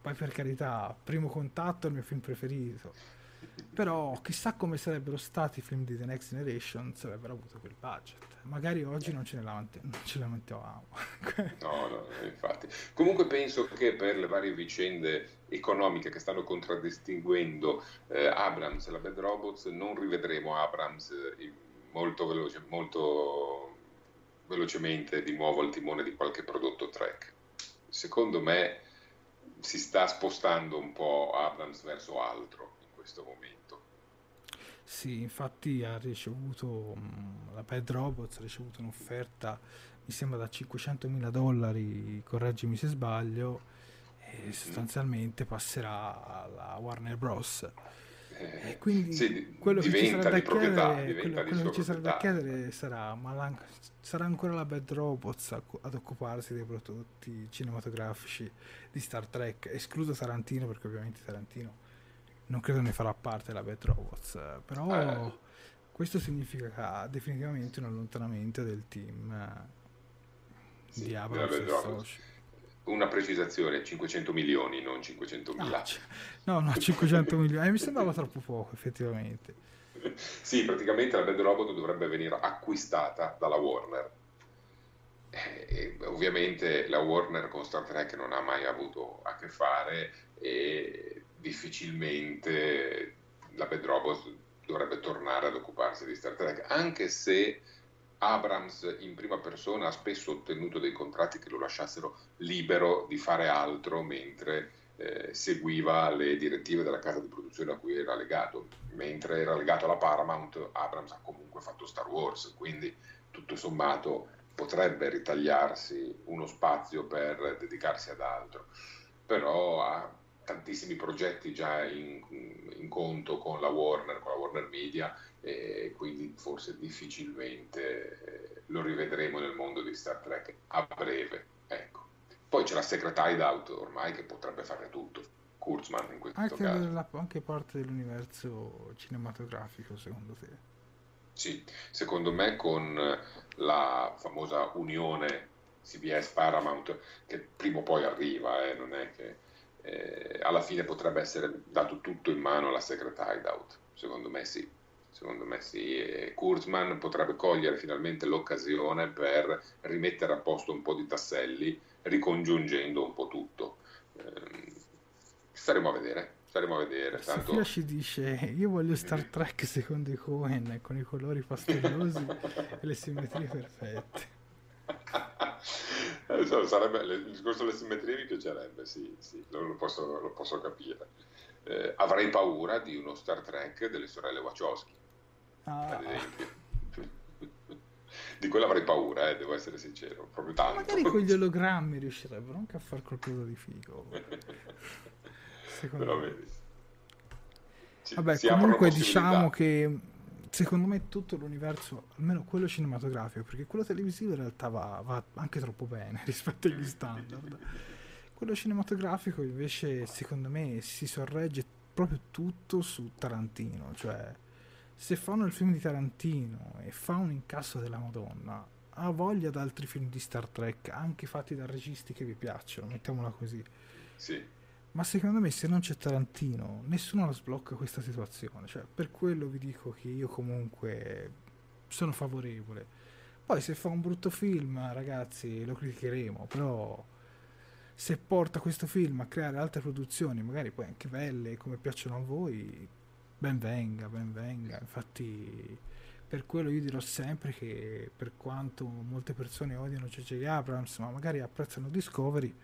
Speaker 1: poi per carità, Primo Contatto è il mio film preferito. Però chissà come sarebbero stati i film di The Next Generation se avrebbero avuto quel budget. Magari oggi non ce ne, lamenti- non ce lamentavamo.
Speaker 2: no, no, infatti. Comunque penso che per le varie vicende economiche che stanno contraddistinguendo eh, Abrams e la Bad Robots non rivedremo Abrams eh, molto, veloce, molto velocemente di nuovo al timone di qualche prodotto track. Secondo me si sta spostando un po' Abrams verso altro questo momento.
Speaker 1: Sì, infatti ha ricevuto mm, la Bad Robots ha ricevuto un'offerta mi sembra da 500 mila dollari, correggimi se sbaglio, e mm. sostanzialmente passerà alla Warner Bros.
Speaker 2: Eh,
Speaker 1: e quindi
Speaker 2: sì,
Speaker 1: quello che ci sarà da
Speaker 2: proprietà,
Speaker 1: chiedere, quello, quello che ci sarà da chiedere sarà, ma sarà ancora la Bad Robots ad occuparsi dei prodotti cinematografici di Star Trek, escluso Tarantino perché ovviamente Tarantino non credo ne farà parte della Bad Robots, però eh. questo significa definitivamente un allontanamento del team eh, sì, di Abrams
Speaker 2: una precisazione, 500 milioni, non 500 mila.
Speaker 1: No, no, 500 milioni, eh, mi sembrava troppo poco effettivamente.
Speaker 2: sì, praticamente la Bad Robot dovrebbe venire acquistata dalla Warner. Eh, e, ovviamente la Warner con Star Trek non ha mai avuto a che fare e difficilmente la Bad Robot dovrebbe tornare ad occuparsi di Star Trek, anche se Abrams in prima persona ha spesso ottenuto dei contratti che lo lasciassero libero di fare altro mentre eh, seguiva le direttive della casa di produzione a cui era legato. Mentre era legato alla Paramount, Abrams ha comunque fatto Star Wars, quindi tutto sommato potrebbe ritagliarsi uno spazio per dedicarsi ad altro. Però ha tantissimi progetti già in, in conto con la Warner, con la Warner Media e quindi forse difficilmente eh, lo rivedremo nel mondo di Star Trek a breve. Ecco. Poi c'è la Secret Hideout ormai che potrebbe fare tutto. Kurzman in questo
Speaker 1: anche
Speaker 2: caso.
Speaker 1: La, anche parte dell'universo cinematografico, secondo te?
Speaker 2: Sì, secondo me con la famosa unione CBS Paramount, che prima o poi arriva, eh, non è che eh, alla fine potrebbe essere dato tutto in mano alla Secret Hideout. Secondo me sì secondo me sì, e Kurzman potrebbe cogliere finalmente l'occasione per rimettere a posto un po' di tasselli, ricongiungendo un po' tutto. Eh, staremo a vedere, staremo a vedere.
Speaker 1: Tanto... Sofia ci dice, io voglio Star Trek secondo i Cohen, con i colori pastellosi e le simmetrie perfette.
Speaker 2: Sarebbe, il discorso delle simmetrie mi piacerebbe, sì, sì lo, posso, lo posso capire. Eh, avrei paura di uno Star Trek delle sorelle Wachowski ah. ad esempio. Di quello avrei paura, eh, devo essere sincero, proprio tanto.
Speaker 1: Magari con gli ologrammi riuscirebbero anche a fare qualcosa di figo.
Speaker 2: secondo Però me.
Speaker 1: Ci, Vabbè, comunque diciamo che secondo me tutto l'universo, almeno quello cinematografico, perché quello televisivo in realtà va, va anche troppo bene rispetto agli standard. quello cinematografico invece secondo me si sorregge proprio tutto su Tarantino, cioè se fanno il film di Tarantino e fa un incasso della Madonna, ha voglia da altri film di Star Trek, anche fatti da registi che vi piacciono, mettiamola così.
Speaker 2: Sì.
Speaker 1: Ma secondo me se non c'è Tarantino, nessuno la sblocca questa situazione. Cioè, per quello vi dico che io comunque sono favorevole. Poi se fa un brutto film, ragazzi, lo criticheremo, però se porta questo film a creare altre produzioni, magari poi anche belle, come piacciono a voi, ben venga, ben venga. Infatti, per quello io dirò sempre che per quanto molte persone odiano J.J. Abrams, ma magari apprezzano Discovery,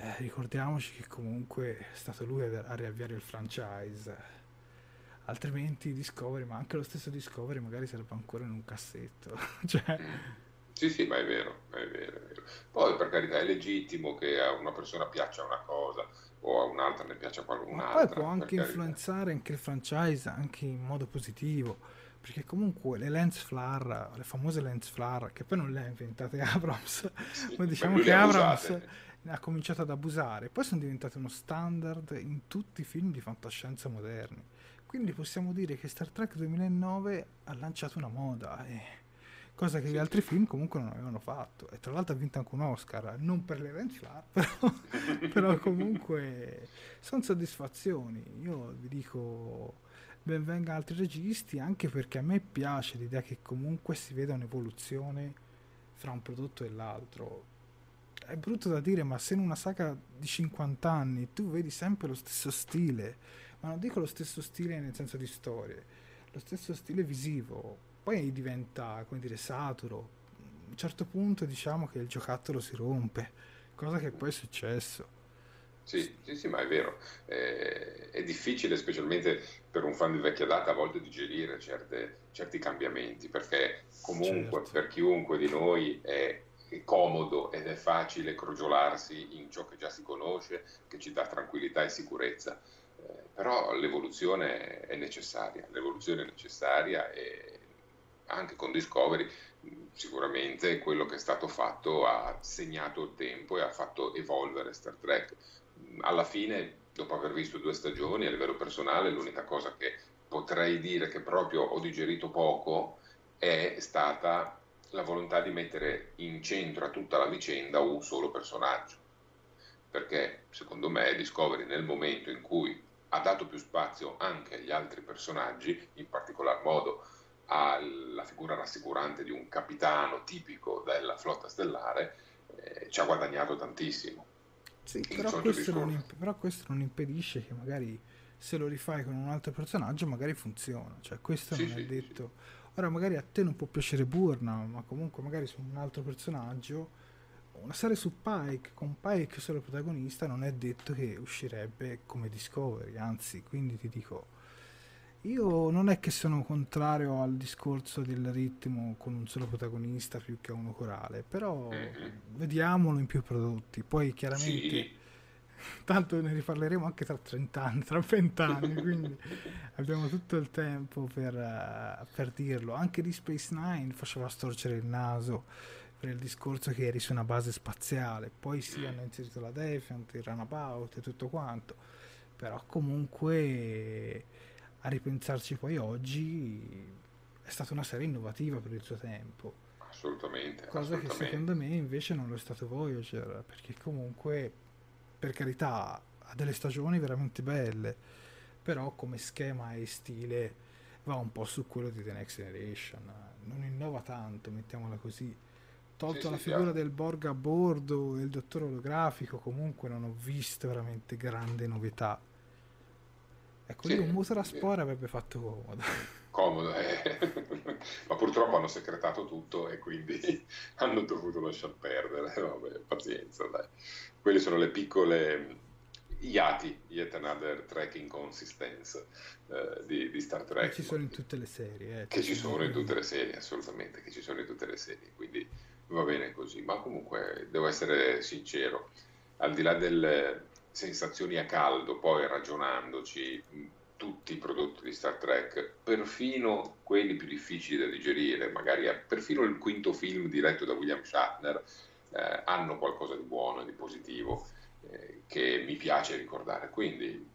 Speaker 1: eh, ricordiamoci che comunque è stato lui a, riavviare il franchise. Altrimenti Discovery, ma anche lo stesso Discovery magari sarebbe ancora in un cassetto. cioè...
Speaker 2: Sì, sì, ma è vero, è vero, è vero. Poi per carità è legittimo che a una persona piaccia una cosa o a un'altra ne piaccia qualcun'altra.
Speaker 1: Ma poi può anche influenzare anche il franchise anche in modo positivo, perché comunque le lens flare, le famose lens flare, che poi non le ha inventate Abrams, sì, ma diciamo che Abrams ha cominciato ad abusare, poi sono diventate uno standard in tutti i film di fantascienza moderni. Quindi possiamo dire che Star Trek 2009 ha lanciato una moda. E cosa che gli altri film comunque non avevano fatto. E tra l'altro ha vinto anche un Oscar, non per le Flare, però, però comunque sono soddisfazioni. Io vi dico benvenga altri registi, anche perché a me piace l'idea che comunque si veda un'evoluzione fra un prodotto e l'altro. È brutto da dire, ma se in una saga di 50 anni tu vedi sempre lo stesso stile, ma non dico lo stesso stile nel senso di storie, lo stesso stile visivo, poi diventa, come dire, saturo. A un certo punto diciamo che il giocattolo si rompe, cosa che poi è successo.
Speaker 2: Sì, sì, sì, ma è vero. Eh, è difficile, specialmente per un fan di vecchia data, a volte digerire certe, certi cambiamenti, perché comunque certo. per chiunque di noi è, comodo ed è facile crogiolarsi in ciò che già si conosce, che ci dà tranquillità e sicurezza. Eh, però l'evoluzione è necessaria, l'evoluzione è necessaria e anche con Discovery sicuramente quello che è stato fatto ha segnato il tempo e ha fatto evolvere Star Trek. Alla fine, dopo aver visto due stagioni, a livello personale, l'unica cosa che potrei dire che proprio ho digerito poco è stata la volontà di mettere in centro a tutta la vicenda un solo personaggio. Perché secondo me Discovery nel momento in cui ha dato più spazio anche agli altri personaggi, in particolar modo alla figura rassicurante di un capitano tipico della flotta stellare, eh, ci ha guadagnato tantissimo.
Speaker 1: Sì, però questo, imp- però questo, non impedisce che magari se lo rifai con un altro personaggio magari funziona, cioè questo sì, non sì, è detto. Sì. Ora magari a te non può piacere Burna, ma comunque magari su un altro personaggio una serie su Pike con Pike solo protagonista non è detto che uscirebbe come Discovery, anzi, quindi ti dico io non è che sono contrario al discorso del ritmo con un solo protagonista più che uno corale, però mm-hmm. vediamolo in più prodotti. Poi chiaramente, sì. Tanto ne riparleremo anche tra 30 anni, tra 20 anni, quindi abbiamo tutto il tempo per, uh, per dirlo. Anche di Space Nine faceva storcere il naso per il discorso che eri su una base spaziale, poi sì hanno inserito la Defiant, il Runabout e tutto quanto, però comunque a ripensarci poi oggi è stata una serie innovativa per il suo tempo.
Speaker 2: Assolutamente.
Speaker 1: Cosa
Speaker 2: assolutamente.
Speaker 1: che secondo me invece non lo è stato Voyager, perché comunque, per carità, ha delle stagioni veramente belle, però come schema e stile va un po' su quello di The Next Generation. Non innova tanto, mettiamola così. Tolto sì, la sì, figura del Borg a bordo e il dottore olografico, comunque non ho visto veramente grande novità Ecco, sì, lì un motore a spore avrebbe fatto comodo.
Speaker 2: Comodo, eh. ma purtroppo hanno secretato tutto e quindi hanno dovuto lasciar perdere. Vabbè, pazienza, dai. Quelle sono le piccole iati, yet another track inconsistence eh, di, di, Star Trek.
Speaker 1: Che ci sono in tutte le serie. Eh,
Speaker 2: che ci sono in tutte le serie, assolutamente, che ci sono in tutte le serie, quindi va bene così. Ma comunque devo essere sincero, al di là del, sensazioni a caldo, poi ragionandoci, tutti i prodotti di Star Trek, perfino quelli più difficili da digerire, magari perfino il quinto film diretto da William Shatner, eh, hanno qualcosa di buono e di positivo eh, che mi piace ricordare. Quindi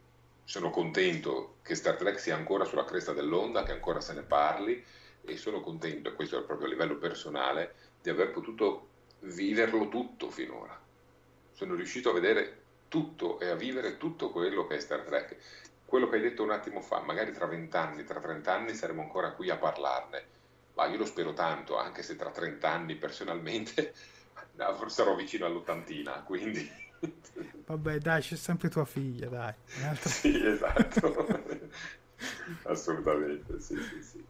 Speaker 2: sono contento che Star Trek sia ancora sulla cresta dell'onda, che ancora se ne parli e sono contento, e questo è proprio a livello personale, di aver potuto viverlo tutto finora. Sono riuscito a vedere tutto e a vivere tutto quello che è Star Trek. Quello che hai detto un attimo fa, magari tra vent'anni, tra trent'anni saremo ancora qui a parlarne, ma io lo spero tanto, anche se tra trent'anni personalmente sarò vicino all'ottantina, quindi...
Speaker 1: Vabbè dai, c'è sempre tua figlia, dai.
Speaker 2: Un'altra... sì, esatto. Assolutamente, sì, sì, sì.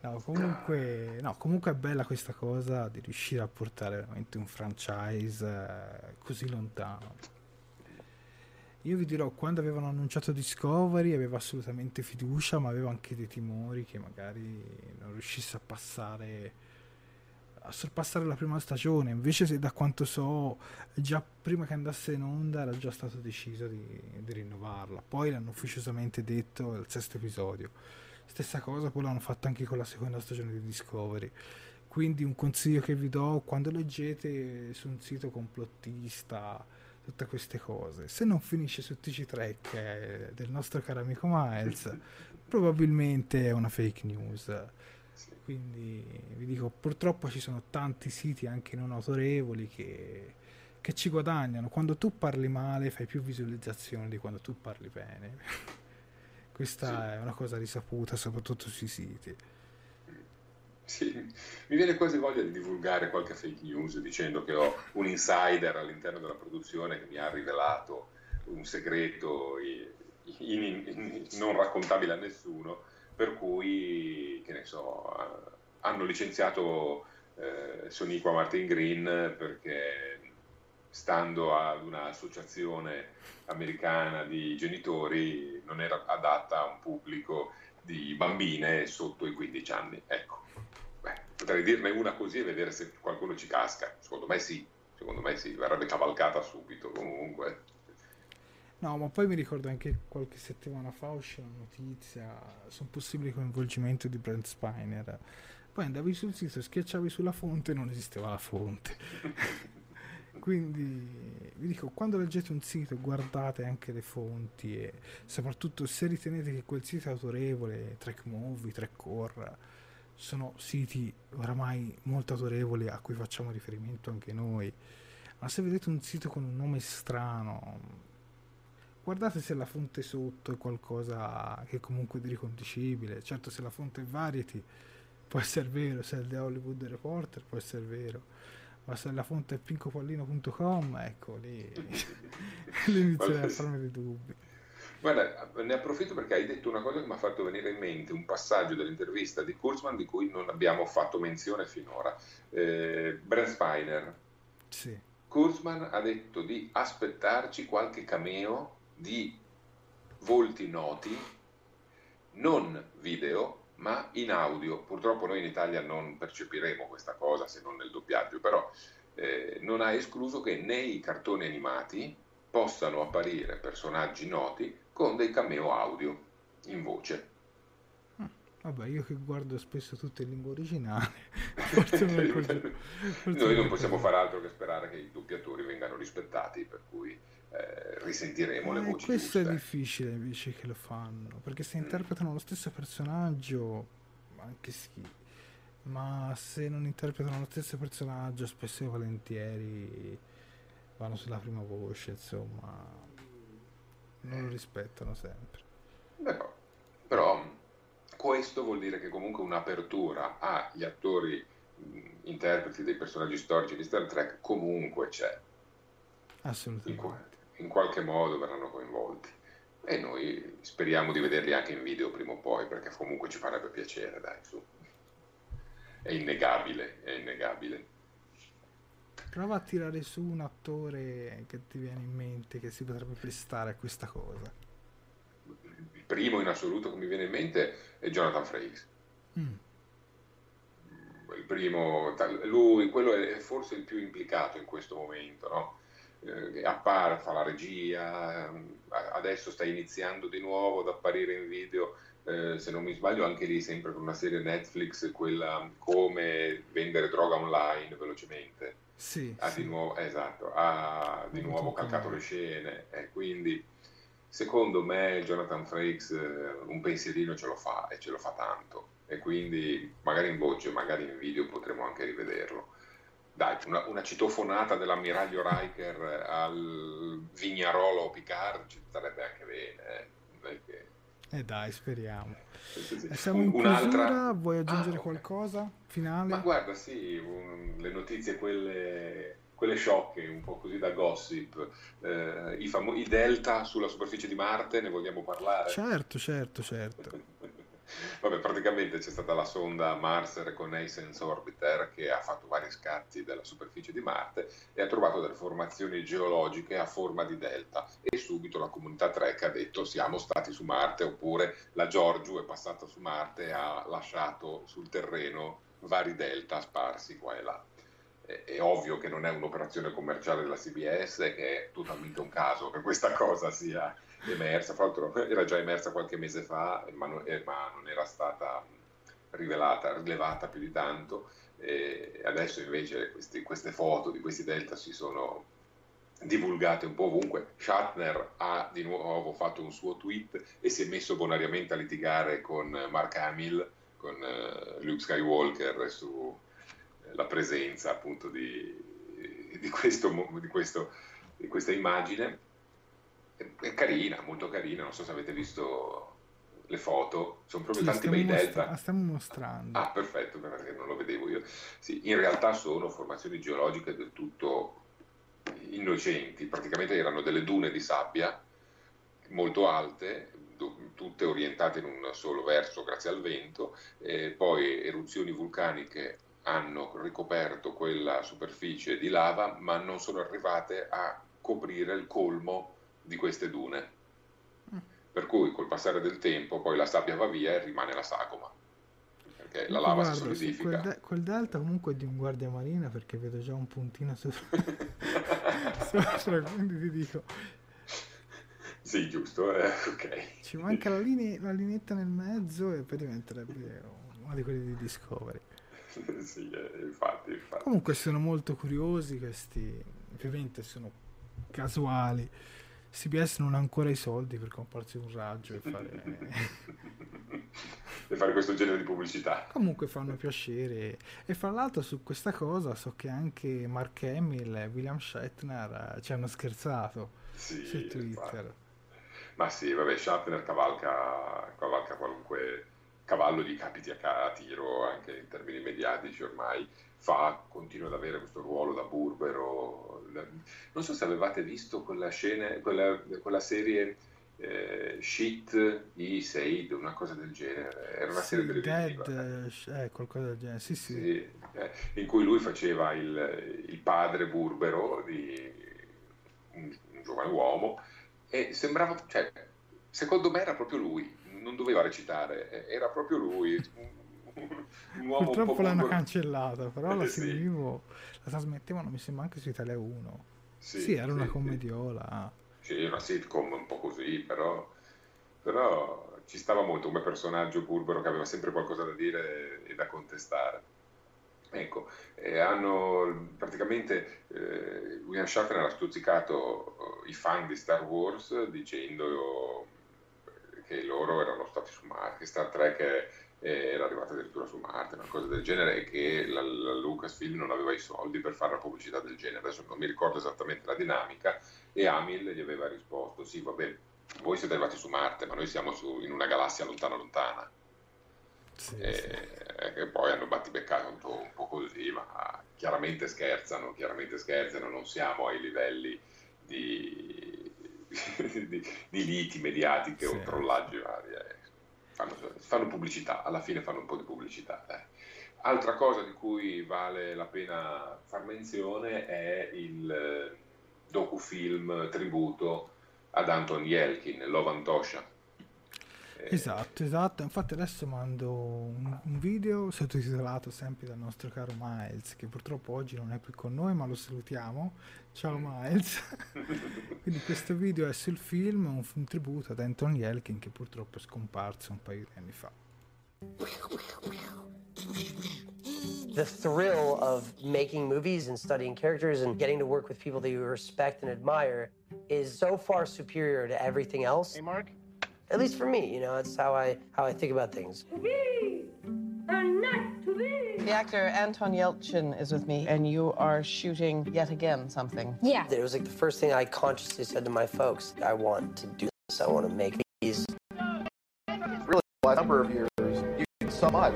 Speaker 1: No comunque, no, comunque è bella questa cosa di riuscire a portare veramente un franchise eh, così lontano. Io vi dirò, quando avevano annunciato Discovery avevo assolutamente fiducia, ma avevo anche dei timori che magari non riuscisse a passare a sorpassare la prima stagione. Invece, se da quanto so, già prima che andasse in onda era già stato deciso di, di rinnovarla. Poi l'hanno ufficiosamente detto al sesto episodio. Stessa cosa poi l'hanno fatto anche con la seconda stagione di Discovery. Quindi un consiglio che vi do quando leggete su un sito complottista tutte queste cose, se non finisce su TC Trek del nostro caro amico Miles, probabilmente è una fake news. Quindi vi dico, purtroppo ci sono tanti siti anche non autorevoli che, che ci guadagnano. Quando tu parli male fai più visualizzazioni di quando tu parli bene. Questa sì. è una cosa risaputa soprattutto sui siti.
Speaker 2: Sì, mi viene quasi voglia di divulgare qualche fake news dicendo che ho un insider all'interno della produzione che mi ha rivelato un segreto in, in, in, non raccontabile a nessuno, per cui, che ne so, hanno licenziato eh, Soniqua Martin Green perché stando ad un'associazione americana di genitori non era adatta a un pubblico di bambine sotto i 15 anni. Ecco, Beh, potrei dirne una così e vedere se qualcuno ci casca. Secondo me sì, secondo me sì, verrebbe cavalcata subito comunque.
Speaker 1: No, ma poi mi ricordo anche qualche settimana fa uscì una notizia su un possibile coinvolgimento di Brent Spiner. Poi andavi sul sito, schiacciavi sulla fonte e non esisteva la fonte. Quindi vi dico, quando leggete un sito guardate anche le fonti e soprattutto se ritenete che quel sito è autorevole, Track Movie, Track Core, sono siti oramai molto autorevoli a cui facciamo riferimento anche noi. Ma se vedete un sito con un nome strano, guardate se la fonte sotto è qualcosa che comunque è riconducibile. Certo, se la fonte è Variety può essere vero, se è The Hollywood Reporter può essere vero, ma se la fonte è pincopallino.com, ecco lì, lì inizierei a farmi dei dubbi.
Speaker 2: Guarda, ne approfitto perché hai detto una cosa che mi ha fatto venire in mente un passaggio dell'intervista di Kurzman di cui non abbiamo fatto menzione finora. Eh, Brent Spiner.
Speaker 1: Sì.
Speaker 2: Kurzman ha detto di aspettarci qualche cameo di volti noti, non video, ma in audio. Purtroppo noi in Italia non percepiremo questa cosa se non nel doppiaggio, però eh, non ha escluso che nei cartoni animati possano apparire personaggi noti con dei cameo audio in voce.
Speaker 1: Ah, vabbè, io che guardo spesso tutte in lingua originale,
Speaker 2: noi non possiamo fare altro che sperare che i doppiatori vengano rispettati, per cui eh, risentiremo eh, le voci
Speaker 1: questo
Speaker 2: giuste.
Speaker 1: è difficile invece che lo fanno perché se mm. interpretano lo stesso personaggio anche sì ma se non interpretano lo stesso personaggio spesso e volentieri vanno sulla prima voce insomma non lo rispettano sempre.
Speaker 2: Però, però questo vuol dire che comunque un'apertura agli attori interpreti dei personaggi storici di Star Trek comunque c'è.
Speaker 1: Assolutamente
Speaker 2: in qualche modo verranno coinvolti. E noi speriamo di vederli anche in video prima o poi, perché comunque ci farebbe piacere, dai, su. È innegabile, è innegabile.
Speaker 1: Prova a tirare su un attore che ti viene in mente che si potrebbe prestare a questa cosa.
Speaker 2: Il primo in assoluto che mi viene in mente è Jonathan Frakes. Mm. Il primo, lui, quello è forse il più implicato in questo momento, no? Eh, appare, fa la regia, ehm, adesso sta iniziando di nuovo ad apparire in video, eh, se non mi sbaglio anche lì sempre con una serie Netflix, quella come vendere droga online velocemente.
Speaker 1: Sì,
Speaker 2: ha
Speaker 1: sì.
Speaker 2: di nuovo, esatto, ha di nuovo calcato le scene e quindi secondo me Jonathan Frakes eh, un pensierino ce lo fa e ce lo fa tanto e quindi magari in voce, magari in video potremo anche rivederlo dai, una, una, citofonata dell'ammiraglio Riker al Vignarolo Picard ci starebbe anche bene. Eh. Perché...
Speaker 1: eh dai, speriamo. Sì, sì, sì. Siamo in chiusura, vuoi aggiungere ah, qualcosa? Finale?
Speaker 2: Ma guarda, sì, un, le notizie quelle, quelle sciocche, un po' così da gossip, eh, i, famo- i delta sulla superficie di Marte, ne vogliamo parlare?
Speaker 1: Certo, certo, certo.
Speaker 2: Vabbè, praticamente c'è stata la sonda Mars Reconnaissance Orbiter che ha fatto vari scatti della superficie di Marte e ha trovato delle formazioni geologiche a forma di delta e subito la comunità Trek ha detto siamo stati su Marte oppure la Giorgio è passata su Marte e ha lasciato sul terreno vari delta sparsi qua e là. È, ovvio che non è un'operazione commerciale della CBS, che è totalmente un caso che questa cosa sia emersa, fra l'altro era già emersa qualche mese fa, ma non, eh, era stata rivelata, rilevata più di tanto. E adesso invece questi, queste foto di questi delta si sono divulgate un po' ovunque. Shatner ha di nuovo fatto un suo tweet e si è messo bonariamente a litigare con Mark Hamill, con uh, Luke Skywalker sulla presenza appunto di, di, questo, di, questo, di questa immagine. È, è, carina, molto carina, non so se avete visto le foto, sono proprio sì, tanti bei delta.
Speaker 1: La stiamo mostrando.
Speaker 2: Ah, perfetto, perché non lo vedevo io. Sì, in realtà sono formazioni geologiche del tutto innocenti, praticamente erano delle dune di sabbia molto alte, tutte orientate in un solo verso grazie al vento, e poi eruzioni vulcaniche hanno ricoperto quella superficie di lava, ma non sono arrivate a coprire il colmo di queste dune. Mm. Per cui col passare del tempo poi la sabbia va via e rimane la sagoma perché la lava Guarda, si solidifica.
Speaker 1: Quel, de- quel, delta comunque è di un guardia marina perché vedo già un puntino sopra, sopra quindi ti dico...
Speaker 2: Sì, giusto, eh, ok.
Speaker 1: Ci manca la, linea, la lineetta nel mezzo e poi diventerebbe uno di quelli di Discovery.
Speaker 2: sì, eh, infatti, infatti.
Speaker 1: Comunque sono molto curiosi questi, ovviamente sono casuali. CBS non ha ancora i soldi per comprarsi un raggio e fare
Speaker 2: e fare questo genere di pubblicità.
Speaker 1: Comunque fanno piacere. E fra l'altro su questa cosa so che anche Mark Hamill e William Shatner eh, ci hanno scherzato sì, su Twitter.
Speaker 2: Infatti. Ma sì, vabbè, Shatner cavalca, cavalca qualunque cavallo gli capiti a, tiro anche in termini mediatici ormai fa, continua ad avere questo ruolo da burbero non so se avevate visto quella scena quella, quella serie eh, Shit i Said, una cosa del genere. Era una
Speaker 1: sì,
Speaker 2: serie televisiva. Dead,
Speaker 1: eh, qualcosa del genere, sì, sì.
Speaker 2: sì eh, in cui lui faceva il, il padre burbero di un, un, giovane uomo e sembrava, cioè, secondo me era proprio lui, non doveva recitare, era proprio lui.
Speaker 1: Un, uomo Purtroppo l'hanno cancellata, però la seguivo, la trasmettevano mi sembra anche su Italia 1. Sì, sì era una commediola
Speaker 2: sì, una sitcom un po' così, però, però ci stava molto come personaggio burbero che aveva sempre qualcosa da dire e da contestare. Ecco, eh, hanno praticamente eh, William Shatner ha stuzzicato i fan di Star Wars dicendo che loro erano stati su Marte, che Star Trek è, era arrivata addirittura su Marte, una cosa del genere, e che la, la Lucasfilm non aveva i soldi per fare una pubblicità del genere. Adesso non mi ricordo esattamente la dinamica, e Amil gli aveva risposto, sì, vabbè, voi siete arrivati su Marte, ma noi siamo su, in una galassia lontana lontana. Sì, e, sì. e, poi hanno battibeccato un un po' così, ma chiaramente scherzano, chiaramente scherzano, non siamo ai livelli di, di, di liti mediatiche sì. o trollaggi vari. Eh. Fanno, fanno, pubblicità, alla fine fanno un po' di pubblicità. Eh. Altra cosa di cui vale la pena far menzione è il docufilm tributo ad Anton Yelkin, Lovantosha.
Speaker 1: Eh, esatto, esatto. Infatti adesso mando un, un, video sottotitolato sempre dal nostro caro Miles, che purtroppo oggi non è qui con noi, ma lo salutiamo. Ciao Miles. Quindi questo video è sul film, un, un tributo ad Anton Yelkin che purtroppo è scomparso un paio di anni fa.
Speaker 3: the thrill of making movies and studying characters and getting to work with people that you respect and admire is so far superior to everything else.
Speaker 4: Hey, Mark.
Speaker 3: At least for me, you know, that's how I how I think about things.
Speaker 4: The actor Anton Yelchin is with me, and you are shooting yet again something.
Speaker 3: Yeah. It was like the first thing I consciously said to my folks: I want to do this. I want to make these.
Speaker 5: Really, a number of years, you did so much.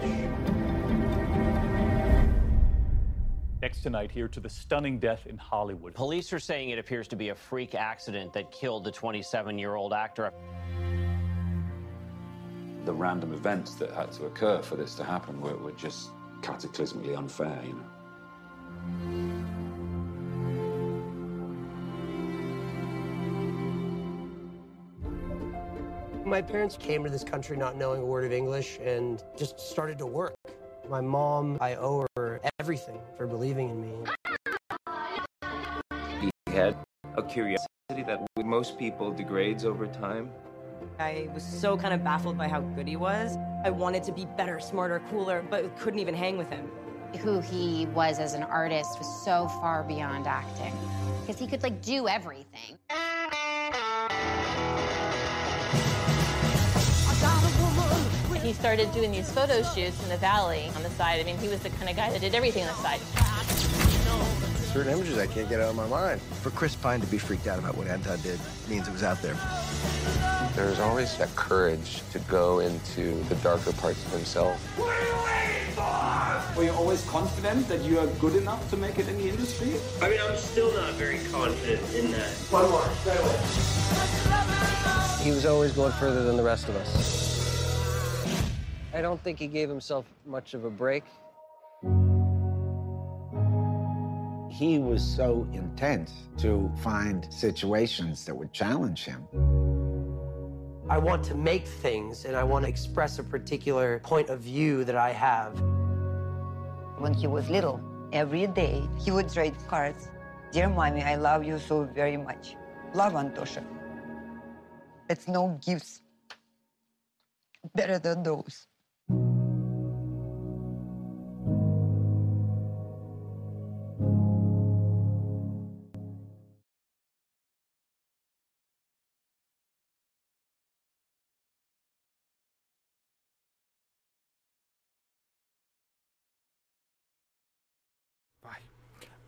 Speaker 6: Next tonight, here to the stunning death in Hollywood.
Speaker 7: Police are saying it appears to be a freak accident that killed the 27 year old actor.
Speaker 8: The random events that had to occur for this to happen were, were just cataclysmically unfair, you know.
Speaker 3: My parents came to this country not knowing a word of English and just started to work. My mom, I owe her everything for believing in me.
Speaker 9: He had a curiosity that with most people degrades over time.
Speaker 10: I was so kind of baffled by how good he was. I wanted to be better, smarter, cooler, but couldn't even hang with him.
Speaker 11: Who he was as an artist was so far beyond acting because he could like do everything.
Speaker 12: He started doing these photo shoots in the valley on the side. I mean, he was the kind of guy that did everything on the side.
Speaker 13: Certain images I can't get out of my mind. For Chris Pine to be freaked out about what Anton did means it was out there.
Speaker 14: There's always that courage to go into the darker parts of himself. What are you waiting for?
Speaker 15: Were you always confident that you are good enough to make it in the industry?
Speaker 16: I mean, I'm still not very confident in that.
Speaker 15: One more, straight away.
Speaker 3: He was always going further than the rest of us. I don't think he gave himself much of a break.
Speaker 17: He was so intense to find situations that would challenge him.
Speaker 3: I want to make things and I want to express a particular point of view that I have.
Speaker 18: When he was little, every day he would write cards. Dear mommy, I love you so very much. Love Antosha. It's no gifts better than those.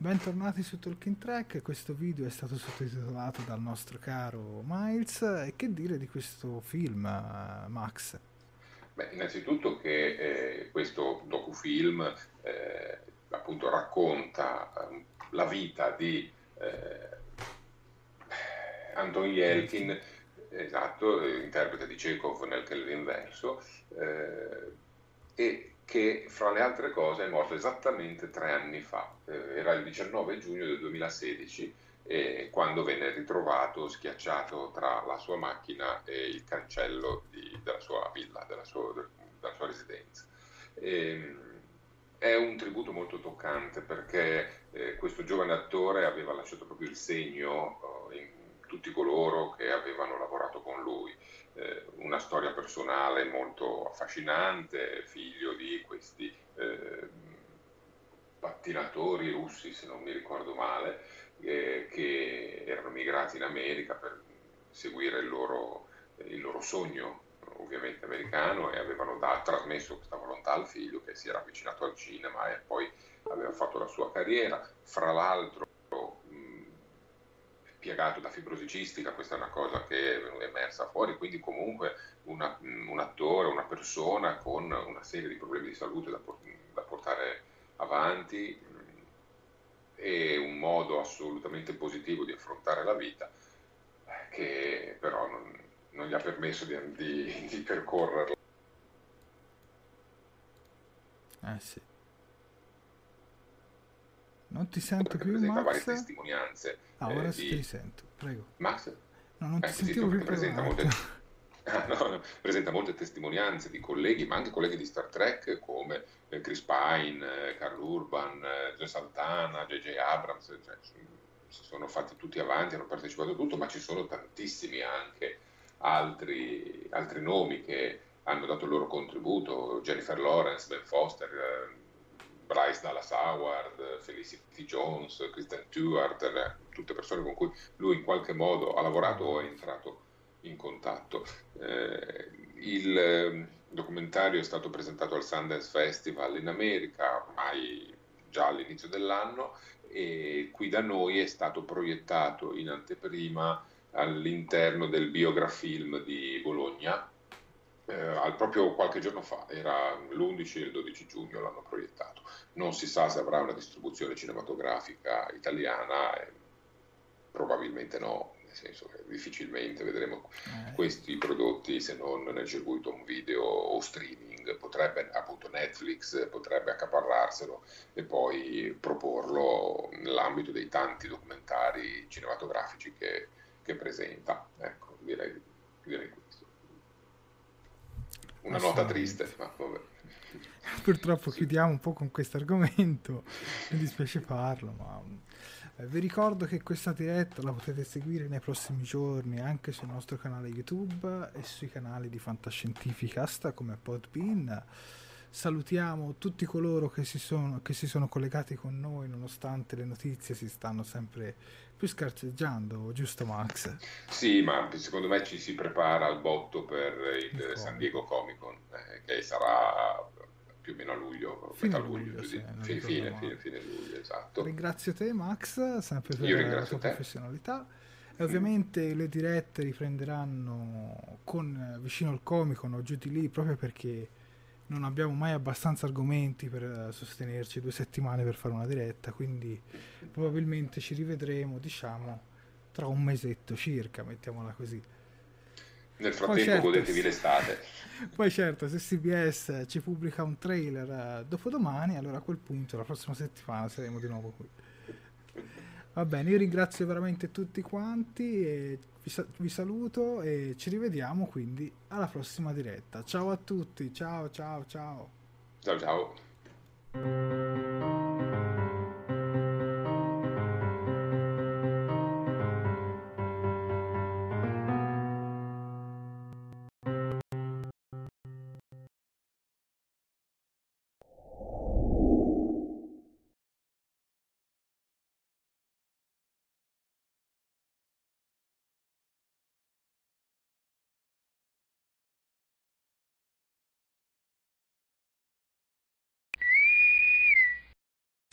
Speaker 1: Bentornati su Talking Track, questo video è stato sottotitolato dal nostro caro Miles. E che dire di questo film, Max?
Speaker 2: Beh, innanzitutto che eh, questo docufilm eh, appunto racconta eh, la vita di eh, Anton Yelkin, esatto, interprete di Chekhov nel Kelvin Verso, eh, e che fra le altre cose è morto esattamente tre anni fa, eh, era il 19 giugno del 2016, eh, quando venne ritrovato schiacciato tra la sua macchina e il cancello di, della sua villa, della sua, della sua residenza. E, ehm, è un tributo molto toccante perché eh, questo giovane attore aveva lasciato proprio il segno oh, in tutti coloro che avevano lavorato con lui eh, una storia personale molto affascinante, figlio di questi eh, pattinatori russi, se non mi ricordo male, eh, che erano migrati in America per seguire il loro, il loro sogno ovviamente americano e avevano da, trasmesso questa volontà al figlio che si era avvicinato al cinema e poi aveva fatto la sua carriera. Fra l'altro piegato da fibrosi cistica, questa è una cosa che è emersa fuori, quindi comunque una, un attore, una persona con una serie di problemi di salute da, da portare avanti e un modo assolutamente positivo di affrontare la vita che però non, non gli ha permesso di, di, di percorrerla.
Speaker 1: Eh sì. Non ti sento più, Max?
Speaker 2: varie testimonianze.
Speaker 1: Ah, ora
Speaker 2: eh,
Speaker 1: sì
Speaker 2: di...
Speaker 1: ti sento, prego.
Speaker 2: Max?
Speaker 1: No, non ti
Speaker 2: Eh,
Speaker 1: sentivo più
Speaker 2: presenta molte, Ah, no, no, presenta molte testimonianze di colleghi, ma anche colleghi di Star Trek come eh, Chris Pine, eh, Carl Urban, eh, Joe Santana, J.J. Abrams, cioè, si sono fatti tutti avanti, hanno partecipato a tutto, ma ci sono tantissimi anche altri, altri nomi che hanno dato il loro contributo, Jennifer Lawrence, Ben Foster, eh, Bryce Dallas Howard, Felicity Jones, Kristen Stewart, tutte persone con cui lui in qualche modo ha lavorato o è entrato in contatto. Eh, il eh, documentario è stato presentato al Sundance Festival in America ormai già all'inizio dell'anno e qui da noi è stato proiettato in anteprima all'interno del biografilm di Bologna. Eh, al- proprio qualche giorno fa, era l'11 e il 12 giugno l'hanno proiettato. Non si sa se avrà una distribuzione cinematografica italiana, eh, probabilmente no, nel senso che difficilmente vedremo questi prodotti se non nel circuito un video o streaming, potrebbe appunto Netflix potrebbe accaparrarselo e poi proporlo nell'ambito dei tanti documentari cinematografici che, che presenta. Ecco, direi, direi. Una nota triste, ma vabbè.
Speaker 1: Purtroppo chiudiamo un po' con questo argomento, mi dispiace farlo, ma eh, vi ricordo che questa diretta la potete seguire nei prossimi giorni anche sul nostro canale YouTube e sui canali di Fantascientificast come Podbean. Salutiamo tutti coloro che si, sono, che si sono collegati con noi nonostante le notizie si stanno sempre più scarseggiando, giusto Max?
Speaker 2: Sì, ma secondo me ci si prepara al botto per il San Diego Comic Con, eh, che sarà più o meno a luglio,
Speaker 1: Fine
Speaker 2: metà luglio,
Speaker 1: luglio, sì,
Speaker 2: fine, fine, fine, fine luglio, esatto.
Speaker 1: Ringrazio te Max, sempre per la tua
Speaker 2: te.
Speaker 1: professionalità. E ovviamente le dirette riprenderanno con eh, vicino al Comic Con o giù di lì proprio perché non abbiamo mai abbastanza argomenti per eh, sostenerci due settimane per fare una diretta, quindi probabilmente ci rivedremo, diciamo, tra un mesetto circa, mettiamola così.
Speaker 2: Nel frattempo
Speaker 1: certo,
Speaker 2: godetevi l'estate.
Speaker 1: Poi certo, se CBS ci pubblica un trailer eh, dopodomani, allora a quel punto la prossima settimana saremo di nuovo qui. Va bene, io ringrazio veramente tutti quanti e vi, sa- vi saluto e ci rivediamo quindi alla prossima diretta. Ciao a tutti, ciao ciao ciao.
Speaker 2: Ciao ciao.